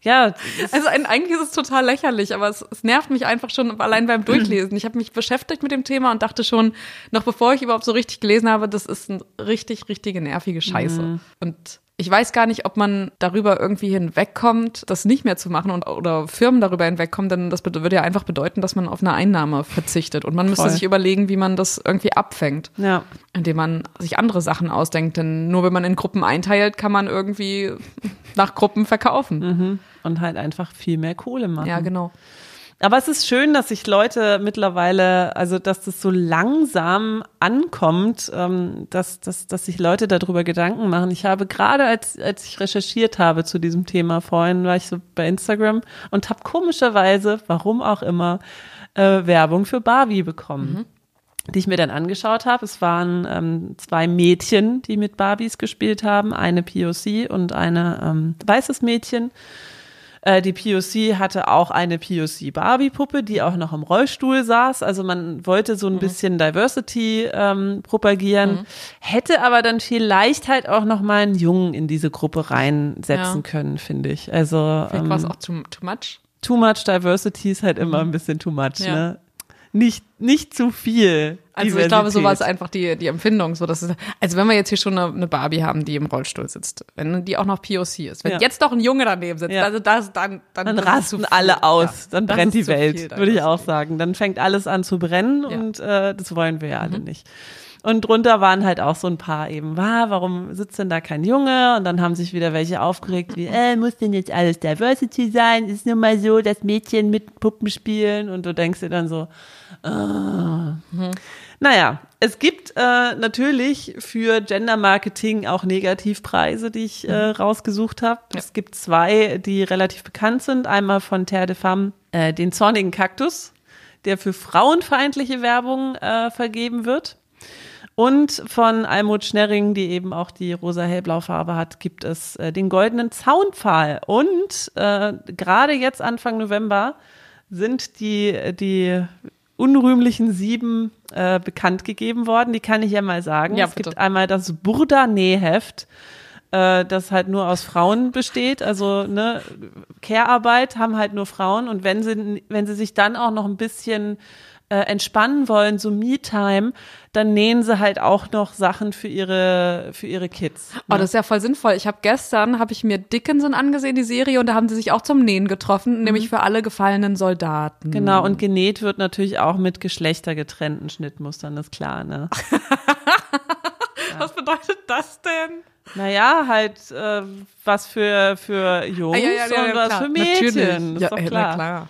Ja. <laughs> Also eigentlich ist es total lächerlich, aber es, es nervt mich einfach schon allein beim Durchlesen. Ich habe mich beschäftigt mit dem Thema und dachte schon, noch bevor ich überhaupt so richtig gelesen habe, das ist eine richtig, richtige nervige Scheiße. Mhm. Und ich weiß gar nicht, ob man darüber irgendwie hinwegkommt, das nicht mehr zu machen und oder Firmen darüber hinwegkommen, denn das würde ja einfach bedeuten, dass man auf eine Einnahme verzichtet und man müsste Voll. sich überlegen, wie man das irgendwie abfängt. Ja. Indem man sich andere Sachen ausdenkt, denn nur wenn man in Gruppen einteilt, kann man irgendwie nach Gruppen verkaufen. Mhm. Und halt einfach viel mehr Kohle machen. Ja, genau. Aber es ist schön, dass sich Leute mittlerweile, also dass das so langsam ankommt, ähm, dass, dass, dass sich Leute darüber Gedanken machen. Ich habe gerade, als, als ich recherchiert habe zu diesem Thema vorhin, war ich so bei Instagram und habe komischerweise, warum auch immer, äh, Werbung für Barbie bekommen. Mhm. die ich mir dann angeschaut habe. Es waren ähm, zwei Mädchen, die mit Barbies gespielt haben, eine POC und eine ähm, weißes Mädchen. Äh, die POC hatte auch eine POC Barbie-Puppe, die auch noch im Rollstuhl saß. Also man wollte so ein mhm. bisschen Diversity ähm, propagieren, mhm. hätte aber dann vielleicht halt auch noch mal einen Jungen in diese Gruppe reinsetzen ja. können, finde ich. Also ähm, war es auch too, too much. Too much Diversity ist halt immer mhm. ein bisschen too much, ja. ne? Nicht, nicht zu viel. Also ich glaube, so war es einfach die, die Empfindung. So, dass es, also wenn wir jetzt hier schon eine, eine, Barbie haben, die im Rollstuhl sitzt, wenn die auch noch POC ist, wenn ja. jetzt doch ein Junge daneben sitzt, ja. also das, dann, dann, dann rasten alle aus, ja. dann brennt die Welt, würde ich auch sagen. Dann fängt alles an zu brennen und äh, das wollen wir ja alle mhm. nicht. Und drunter waren halt auch so ein paar eben, ah, warum sitzt denn da kein Junge? Und dann haben sich wieder welche aufgeregt, wie, äh, muss denn jetzt alles Diversity sein? Ist nun mal so, dass Mädchen mit Puppen spielen? Und du denkst dir dann so, äh. Mhm. Naja, es gibt äh, natürlich für Gender Marketing auch Negativpreise, die ich äh, mhm. rausgesucht habe. Ja. Es gibt zwei, die relativ bekannt sind. Einmal von Terre de Femme, äh, den zornigen Kaktus, der für frauenfeindliche Werbung äh, vergeben wird. Und von Almut Schnerring, die eben auch die rosa-hellblau Farbe hat, gibt es äh, den goldenen Zaunpfahl. Und äh, gerade jetzt Anfang November sind die, die unrühmlichen sieben äh, bekannt gegeben worden. Die kann ich ja mal sagen. Ja, es gibt einmal das Burda-Nähheft, äh, das halt nur aus Frauen besteht. Also ne, Care-Arbeit haben halt nur Frauen. Und wenn sie, wenn sie sich dann auch noch ein bisschen äh, entspannen wollen, so Me-Time, dann nähen sie halt auch noch Sachen für ihre für ihre Kids. Ne? Oh, das ist ja voll sinnvoll. Ich habe gestern habe ich mir Dickinson angesehen, die Serie, und da haben sie sich auch zum Nähen getroffen, mhm. nämlich für alle gefallenen Soldaten. Genau, und genäht wird natürlich auch mit geschlechtergetrennten Schnittmustern, ist klar, ne? <laughs> Was bedeutet das denn? Naja, halt äh, was für, für Jungs ah, ja, ja, ja, und was klar. für Mädchen. Natürlich. Ist doch klar. klar.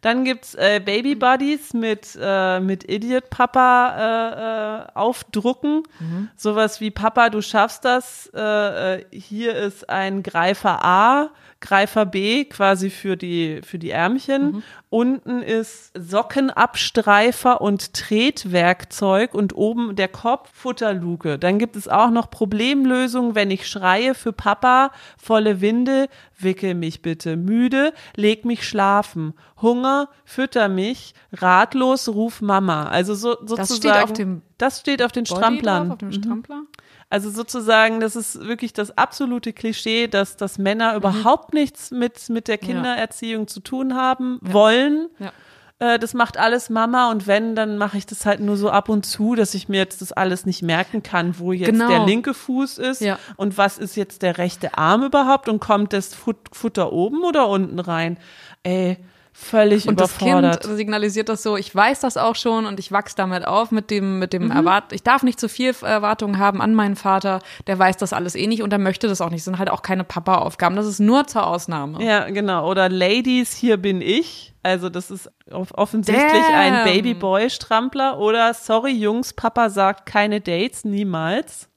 Dann gibt's äh, Baby Buddies mit, äh, mit Idiot Papa äh, äh, aufdrucken. Mhm. Sowas wie Papa, du schaffst das. Äh, äh, hier ist ein Greifer A Greifer B quasi für die, für die Ärmchen. Mhm. Unten ist Sockenabstreifer und Tretwerkzeug und oben der Kopf Futterluke. Dann gibt es auch noch Problemlösungen, wenn ich schreie für Papa, volle Winde, wickel mich bitte, müde, leg mich schlafen, Hunger, fütter mich, ratlos, ruf Mama. Also so, sozusagen. Das steht auf dem das steht auf den Body. Drauf, auf dem mhm. Strampler? Also sozusagen, das ist wirklich das absolute Klischee, dass, dass Männer mhm. überhaupt nichts mit, mit der Kindererziehung ja. zu tun haben ja. wollen. Ja. Äh, das macht alles Mama und wenn, dann mache ich das halt nur so ab und zu, dass ich mir jetzt das alles nicht merken kann, wo jetzt genau. der linke Fuß ist ja. und was ist jetzt der rechte Arm überhaupt und kommt das Futter oben oder unten rein. Ey, völlig und überfordert. das Kind signalisiert das so, ich weiß das auch schon und ich wachse damit auf mit dem mit dem mhm. Erwart ich darf nicht zu viel Erwartungen haben an meinen Vater, der weiß das alles eh nicht und der möchte das auch nicht, das sind halt auch keine Papa Aufgaben, das ist nur zur Ausnahme. Ja, genau, oder Ladies, hier bin ich. Also das ist offensichtlich Damn. ein Babyboy Strampler oder sorry Jungs, Papa sagt keine Dates niemals.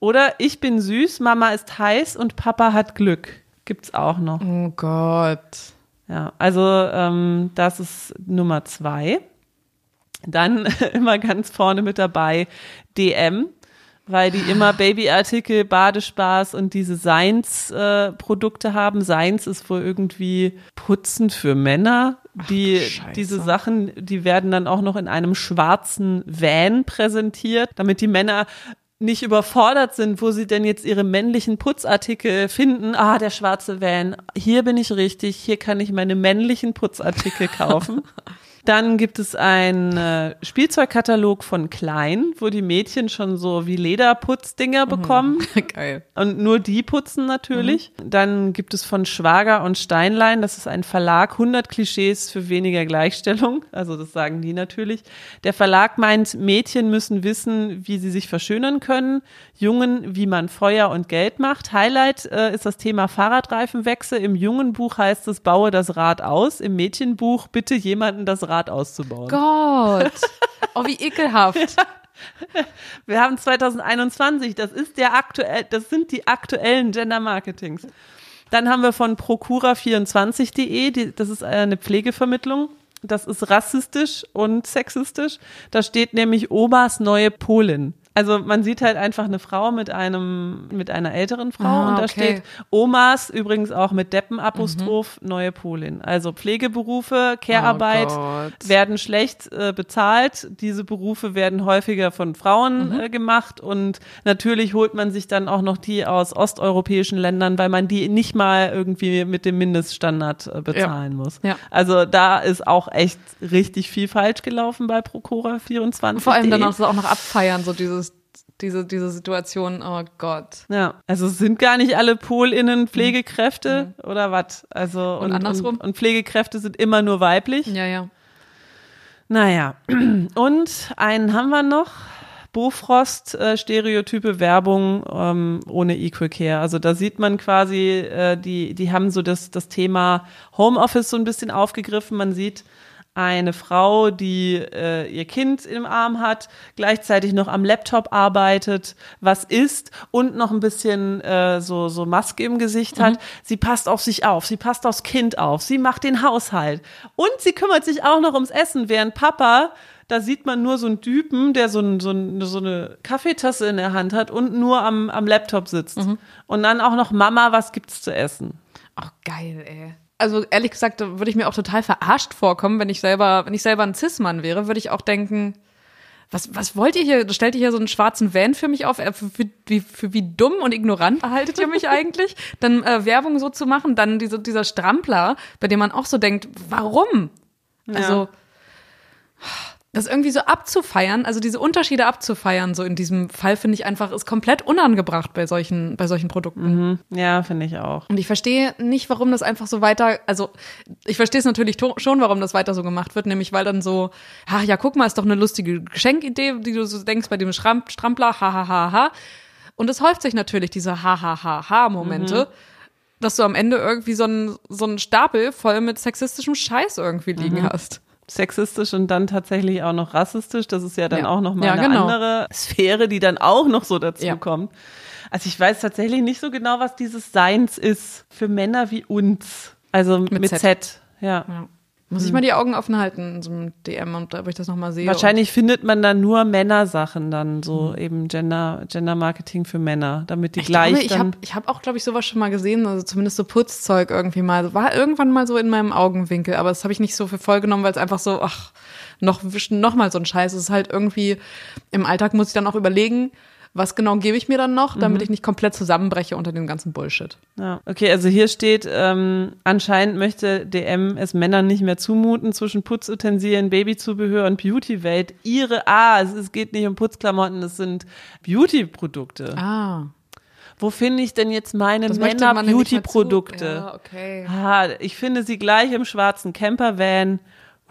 Oder ich bin süß, Mama ist heiß und Papa hat Glück. Gibt's auch noch. Oh Gott. Ja, also ähm, das ist Nummer zwei. Dann <laughs> immer ganz vorne mit dabei DM, weil die immer Babyartikel, Badespaß und diese Seins-Produkte äh, haben. Seins ist wohl irgendwie Putzen für Männer. Die, Ach, diese Sachen, die werden dann auch noch in einem schwarzen Van präsentiert, damit die Männer nicht überfordert sind, wo sie denn jetzt ihre männlichen Putzartikel finden. Ah, der schwarze Van. Hier bin ich richtig. Hier kann ich meine männlichen Putzartikel kaufen. <laughs> Dann gibt es einen äh, Spielzeugkatalog von Klein, wo die Mädchen schon so wie Lederputzdinger mhm. bekommen. <laughs> Geil. Und nur die putzen natürlich. Mhm. Dann gibt es von Schwager und Steinlein, das ist ein Verlag, 100 Klischees für weniger Gleichstellung. Also das sagen die natürlich. Der Verlag meint, Mädchen müssen wissen, wie sie sich verschönern können. Jungen, wie man Feuer und Geld macht. Highlight äh, ist das Thema Fahrradreifenwechsel. Im jungen Buch heißt es, baue das Rad aus. Im Mädchenbuch bitte jemanden das Rad Rad auszubauen. Gott. Oh, wie ekelhaft. <laughs> Wir haben 2021, das ist der aktuell, das sind die aktuellen Gender Marketings. Dann haben wir von procura24.de, das ist eine Pflegevermittlung. Das ist rassistisch und sexistisch. Da steht nämlich Omas neue Polin. Also man sieht halt einfach eine Frau mit einem mit einer älteren Frau ah, und da okay. steht Omas übrigens auch mit Deppenapostroph mhm. neue Polin. Also Pflegeberufe, Care-Arbeit oh werden schlecht äh, bezahlt. Diese Berufe werden häufiger von Frauen mhm. äh, gemacht und natürlich holt man sich dann auch noch die aus osteuropäischen Ländern, weil man die nicht mal irgendwie mit dem Mindeststandard äh, bezahlen ja. muss. Ja. Also da ist auch echt richtig viel falsch gelaufen bei Procura 24. Vor allem dann auch, auch noch abfeiern, so dieses diese, diese Situation, oh Gott. Ja, also sind gar nicht alle PolInnen Pflegekräfte mhm. oder was? Also und, und andersrum. Und, und, Pflegekräfte sind immer nur weiblich. Ja, ja. Naja, <clears throat> und einen haben wir noch. Bofrost äh, Stereotype Werbung ähm, ohne Equal Care. Also da sieht man quasi, äh, die, die haben so das, das Thema Homeoffice so ein bisschen aufgegriffen. Man sieht eine Frau, die äh, ihr Kind im Arm hat, gleichzeitig noch am Laptop arbeitet, was isst und noch ein bisschen äh, so, so Maske im Gesicht hat. Mhm. Sie passt auf sich auf, sie passt aufs Kind auf, sie macht den Haushalt und sie kümmert sich auch noch ums Essen, während Papa da sieht man nur so einen Typen, der so, ein, so, ein, so, eine Kaffeetasse in der Hand hat und nur am, am Laptop sitzt. Mhm. Und dann auch noch Mama, was gibt's zu essen? Ach, geil, ey also ehrlich gesagt, würde ich mir auch total verarscht vorkommen, wenn ich selber, wenn ich selber ein Cis-Mann wäre, würde ich auch denken, was, was wollt ihr hier? Stellt ihr hier so einen schwarzen Van für mich auf? Äh, für, für, wie, für wie dumm und ignorant erhaltet ihr mich <laughs> eigentlich? Dann äh, Werbung so zu machen, dann diese, dieser Strampler, bei dem man auch so denkt, warum? Ja. Also das irgendwie so abzufeiern, also diese Unterschiede abzufeiern, so in diesem Fall finde ich einfach, ist komplett unangebracht bei solchen, bei solchen Produkten. Mhm. Ja, finde ich auch. Und ich verstehe nicht, warum das einfach so weiter, also ich verstehe es natürlich schon, warum das weiter so gemacht wird, nämlich weil dann so, ach ja, guck mal, ist doch eine lustige Geschenkidee, die du so denkst bei dem Stramp Strampler, ha, ha, ha, ha. Und es häuft sich natürlich diese ha, ha, ha, ha Momente. Mhm dass du am Ende irgendwie so einen, so einen Stapel voll mit sexistischem Scheiß irgendwie liegen mhm. hast sexistisch und dann tatsächlich auch noch rassistisch. Das ist ja dann ja. auch noch mal ja, eine genau. andere Sphäre, die dann auch noch so dazu ja. kommt. Also ich weiß tatsächlich nicht so genau, was dieses Seins ist für Männer wie uns. Also mit, mit Z. Z. Ja. Muss ich hm. mal die Augen offen halten in so einem DM und ob ich das nochmal sehe. Wahrscheinlich findet man da nur Männersachen dann, so mhm. eben Gender, Gender Marketing für Männer, damit die ich gleich glaube, Ich habe ich hab auch, glaube ich, sowas schon mal gesehen, also zumindest so Putzzeug irgendwie mal. War irgendwann mal so in meinem Augenwinkel, aber das habe ich nicht so für voll genommen, weil es einfach so, ach, noch, noch mal so ein Scheiß. Es ist halt irgendwie, im Alltag muss ich dann auch überlegen, was genau gebe ich mir dann noch, damit mhm. ich nicht komplett zusammenbreche unter dem ganzen Bullshit. Ja, okay, also hier steht, ähm, anscheinend möchte DM es Männern nicht mehr zumuten, zwischen Putzutensilien, Babyzubehör und Beauty-Welt ihre, ah, es, es geht nicht um Putzklamotten, es sind Beauty-Produkte. Ah. Wo finde ich denn jetzt meine Männer-Beauty-Produkte? Ja, okay. Ah, ich finde sie gleich im schwarzen Campervan.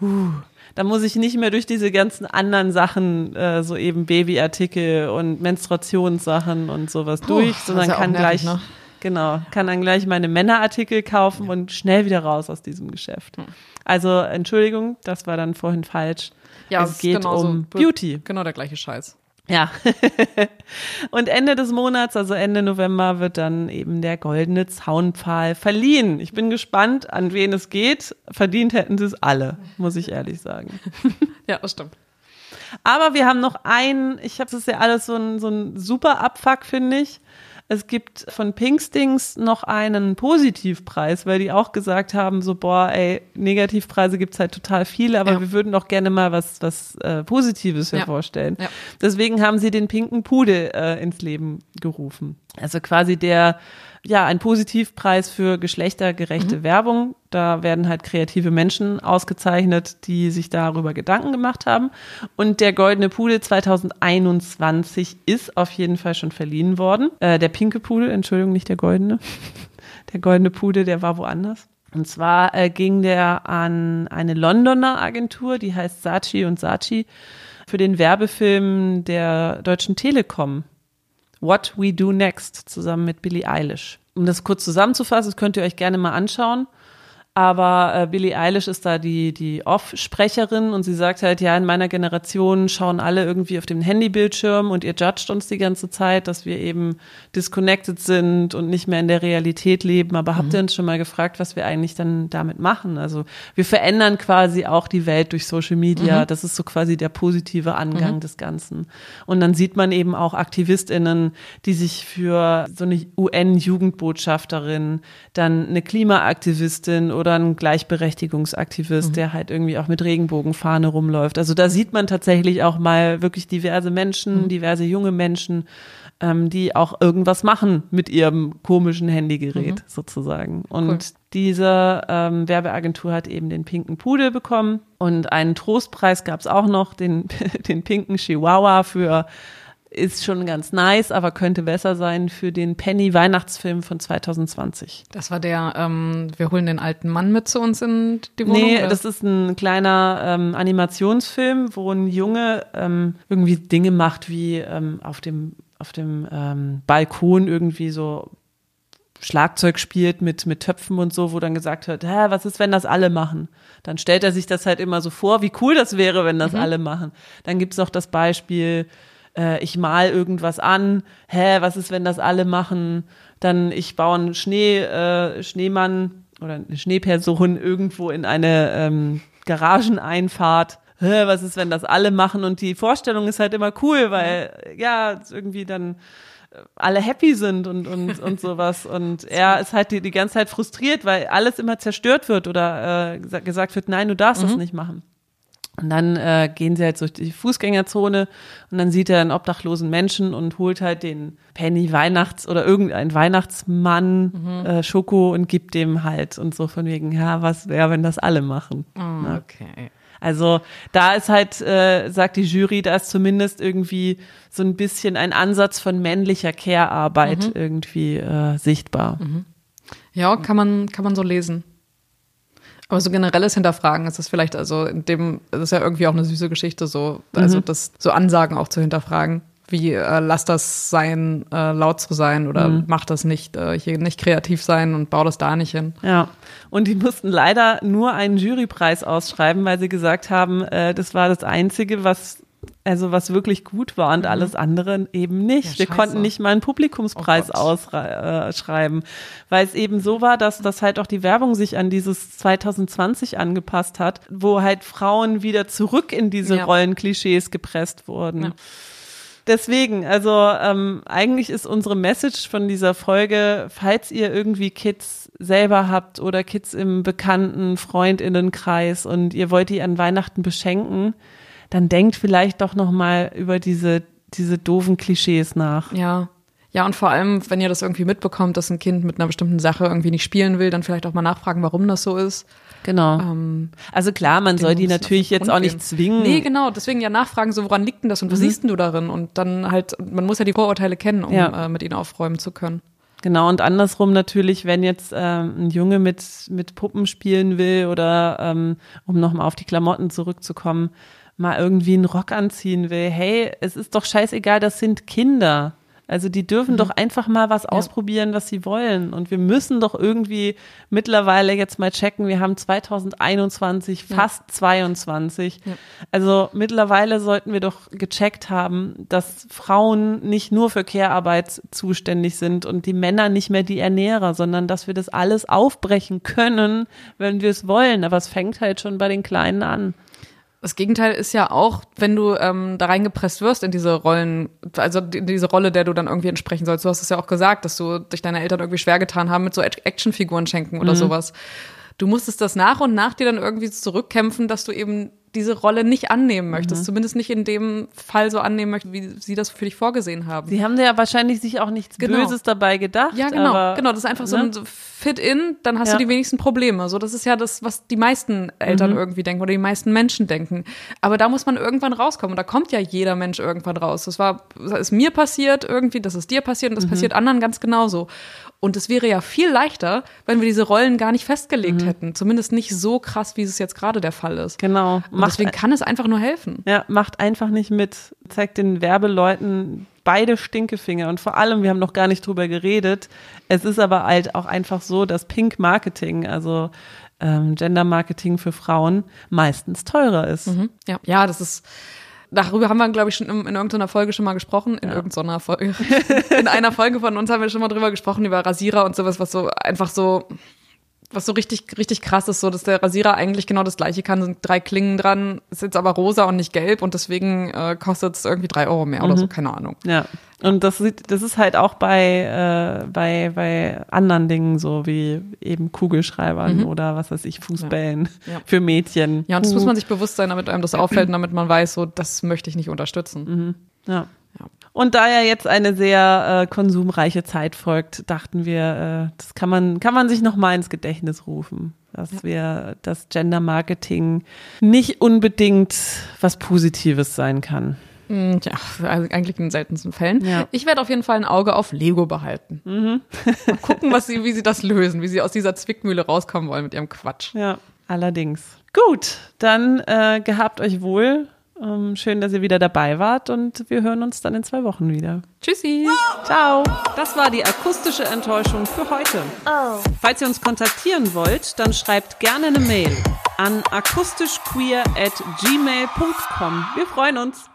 Uh da muss ich nicht mehr durch diese ganzen anderen Sachen, äh, so eben Babyartikel und Menstruationssachen und sowas Puh, durch, sondern ja kann gleich, ne? genau, kann dann gleich meine Männerartikel kaufen ja. und schnell wieder raus aus diesem Geschäft. Hm. Also Entschuldigung, das war dann vorhin falsch. Ja, es geht um Beauty. Genau der gleiche Scheiß. Ja. <laughs> und Ende des Monats, also Ende November, wird dann eben der goldene Zaunpfahl verliehen. Ich bin gespannt, an wen es geht. Verdient hätten sie es alle, muss ich ehrlich sagen. <laughs> ja, das stimmt. Aber wir haben noch einen, ich habe das ja alles so ein, so ein super Abfuck, finde ich. Es gibt von Pinkstings noch einen Positivpreis, weil die auch gesagt haben, so, boah, ey, Negativpreise gibt's halt total viele, aber ja. wir würden auch gerne mal was, was äh, Positives hervorstellen. Ja. Deswegen haben sie den pinken Pudel äh, ins Leben gerufen. Also quasi der ja, ein Positivpreis für geschlechtergerechte mhm. Werbung. Da werden halt kreative Menschen ausgezeichnet, die sich darüber Gedanken gemacht haben. Und der Goldene Pudel 2021 ist auf jeden Fall schon verliehen worden. Äh, der pinke Pudel, Entschuldigung, nicht der goldene. <laughs> Der goldene Pudel, der war woanders. Und zwar äh, ging der an eine Londoner Agentur, die heißt Saatchi und Saatchi, für den Werbefilm der Deutschen Telekom What We Do Next zusammen mit Billie Eilish. Um das kurz zusammenzufassen, das könnt ihr euch gerne mal anschauen. Aber äh, Billie Eilish ist da die, die Off-Sprecherin und sie sagt halt, ja, in meiner Generation schauen alle irgendwie auf dem Handybildschirm und ihr judgt uns die ganze Zeit, dass wir eben disconnected sind und nicht mehr in der Realität leben. Aber mhm. habt ihr uns schon mal gefragt, was wir eigentlich dann damit machen? Also wir verändern quasi auch die Welt durch Social Media. Mhm. Das ist so quasi der positive Angang mhm. des Ganzen. Und dann sieht man eben auch AktivistInnen, die sich für so eine UN-Jugendbotschafterin, dann eine Klimaaktivistin oder oder ein Gleichberechtigungsaktivist, mhm. der halt irgendwie auch mit Regenbogenfahne rumläuft. Also da sieht man tatsächlich auch mal wirklich diverse Menschen, mhm. diverse junge Menschen, ähm, die auch irgendwas machen mit ihrem komischen Handygerät mhm. sozusagen. Und cool. diese ähm, Werbeagentur hat eben den pinken Pudel bekommen und einen Trostpreis gab es auch noch, den, <laughs> den pinken Chihuahua für ist schon ganz nice, aber könnte besser sein für den Penny Weihnachtsfilm von 2020. Das war der, ähm, wir holen den alten Mann mit zu uns in die Wohnung? Nee, oder? das ist ein kleiner ähm, Animationsfilm, wo ein Junge ähm, irgendwie Dinge macht, wie ähm, auf dem, auf dem ähm, Balkon irgendwie so Schlagzeug spielt mit, mit Töpfen und so, wo dann gesagt wird, Hä, was ist, wenn das alle machen? Dann stellt er sich das halt immer so vor, wie cool das wäre, wenn das mhm. alle machen. Dann gibt's noch das Beispiel, äh, ich mal irgendwas an, hä, was ist, wenn das alle machen? Dann ich baue einen Schnee, äh, Schneemann oder eine Schneeperson irgendwo in eine ähm, Garageneinfahrt. Hä, was ist, wenn das alle machen? Und die Vorstellung ist halt immer cool, weil ja, irgendwie dann äh, alle happy sind und, und, <laughs> und sowas. Und er ist halt die, die ganze Zeit frustriert, weil alles immer zerstört wird oder äh, gesagt wird, nein, du darfst mhm. das nicht machen. Und dann äh, gehen sie halt durch die Fußgängerzone und dann sieht er einen obdachlosen Menschen und holt halt den Penny Weihnachts- oder irgendein Weihnachtsmann mhm. äh, Schoko und gibt dem halt und so von wegen, ja, was wäre, wenn das alle machen. Oh, okay. Also da ist halt, äh, sagt die Jury, da ist zumindest irgendwie so ein bisschen ein Ansatz von männlicher Care-Arbeit mhm. irgendwie äh, sichtbar. Mhm. Ja, kann man, kann man so lesen. Aber so generelles Hinterfragen ist das vielleicht, also in dem, das ist ja irgendwie auch eine süße Geschichte, so, also mhm. das, so Ansagen auch zu hinterfragen. Wie äh, lass das sein, äh, laut zu sein oder mhm. mach das nicht, äh, hier nicht kreativ sein und bau das da nicht hin. Ja. Und die mussten leider nur einen Jurypreis ausschreiben, weil sie gesagt haben, äh, das war das Einzige, was also was wirklich gut war und mhm. alles andere eben nicht. Ja, Wir konnten nicht mal einen Publikumspreis oh ausschreiben, äh, weil es eben so war, dass das halt auch die Werbung sich an dieses 2020 angepasst hat, wo halt Frauen wieder zurück in diese ja. Rollenklischees gepresst wurden. Ja. Deswegen, also ähm, eigentlich ist unsere Message von dieser Folge, falls ihr irgendwie Kids selber habt oder Kids im bekannten Freundinnenkreis und ihr wollt die an Weihnachten beschenken, dann denkt vielleicht doch noch mal über diese diese doofen Klischees nach. Ja. Ja, und vor allem, wenn ihr das irgendwie mitbekommt, dass ein Kind mit einer bestimmten Sache irgendwie nicht spielen will, dann vielleicht auch mal nachfragen, warum das so ist. Genau. Ähm, also klar, man soll die natürlich jetzt auch nicht zwingen. Nee, genau. Deswegen ja nachfragen, so woran liegt denn das und was mhm. siehst denn du darin? Und dann halt, man muss ja die Vorurteile kennen, um ja. äh, mit ihnen aufräumen zu können. Genau, und andersrum natürlich, wenn jetzt ähm, ein Junge mit, mit Puppen spielen will oder ähm, um nochmal auf die Klamotten zurückzukommen, mal irgendwie einen Rock anziehen will, hey, es ist doch scheißegal, das sind Kinder. Also die dürfen mhm. doch einfach mal was ja. ausprobieren, was sie wollen. Und wir müssen doch irgendwie mittlerweile jetzt mal checken, wir haben 2021, fast ja. 22. Ja. Also mittlerweile sollten wir doch gecheckt haben, dass Frauen nicht nur für Care-Arbeit zuständig sind und die Männer nicht mehr die Ernährer, sondern dass wir das alles aufbrechen können, wenn wir es wollen. Aber es fängt halt schon bei den Kleinen an. Das Gegenteil ist ja auch, wenn du ähm, da reingepresst wirst in diese Rollen, also in diese Rolle, der du dann irgendwie entsprechen sollst. Du hast es ja auch gesagt, dass du dich deine Eltern irgendwie schwer getan haben mit so Actionfiguren schenken oder mhm. sowas. Du musstest das nach und nach dir dann irgendwie zurückkämpfen, dass du eben diese Rolle nicht annehmen möchtest. Mhm. Zumindest nicht in dem Fall so annehmen möchtest, wie sie das für dich vorgesehen haben. Sie haben ja wahrscheinlich sich auch nichts genau. Böses dabei gedacht. Ja, genau. Aber, genau, das ist einfach ne? so ein Fit-in, dann hast ja. du die wenigsten Probleme. So, das ist ja das, was die meisten Eltern mhm. irgendwie denken oder die meisten Menschen denken. Aber da muss man irgendwann rauskommen. Und da kommt ja jeder Mensch irgendwann raus. Das war, das ist mir passiert irgendwie, das ist dir passiert und das mhm. passiert anderen ganz genauso. Und es wäre ja viel leichter, wenn wir diese Rollen gar nicht festgelegt mhm. hätten. Zumindest nicht so krass, wie es jetzt gerade der Fall ist. Genau. Und deswegen kann es einfach nur helfen. Ja, macht einfach nicht mit. Zeigt den Werbeleuten beide Stinkefinger. Und vor allem, wir haben noch gar nicht drüber geredet. Es ist aber halt auch einfach so, dass Pink Marketing, also ähm, Gender Marketing für Frauen meistens teurer ist. Mhm. Ja, ja, das ist. Darüber haben wir, glaube ich, schon in, in irgendeiner Folge schon mal gesprochen. In Ja. irgendeiner Folge. <laughs> in einer Folge von uns haben wir schon mal drüber gesprochen, über Rasierer und sowas, was so einfach so, was so richtig, richtig krass ist, so, dass der Rasierer eigentlich genau das gleiche kann, sind drei Klingen dran, ist jetzt aber rosa und nicht gelb und deswegen äh, kostet es irgendwie drei Euro mehr oder so, keine Ahnung. Ja. Und das sieht, das ist halt auch bei, äh, bei, bei anderen Dingen so wie eben Kugelschreibern oder was weiß ich, Fußbällen Mhm. Ja. für Mädchen. Ja, und das muss man sich bewusst sein, damit einem das auffällt und damit man weiß, so, das möchte ich nicht unterstützen. Ja. Ja. Und da ja jetzt eine sehr äh, konsumreiche Zeit folgt, dachten wir, äh, das kann man, kann man sich noch mal ins Gedächtnis rufen, dass wir das Gender Marketing nicht unbedingt was Positives sein kann. Mm, Ja, also eigentlich in den seltensten Fällen. Ja. Ich werde auf jeden Fall ein Auge auf Lego behalten. Mal gucken, was sie, wie sie das lösen, wie sie aus dieser Zwickmühle rauskommen wollen mit ihrem Quatsch. Ja, allerdings. Gut, dann äh, gehabt euch wohl. Ähm, schön, dass ihr wieder dabei wart und wir hören uns dann in zwei Wochen wieder. Tschüssi! Ciao. Das war die akustische Enttäuschung für heute. Falls ihr uns kontaktieren wollt, dann schreibt gerne eine Mail an akustischqueer at gmail.com. Wir freuen uns.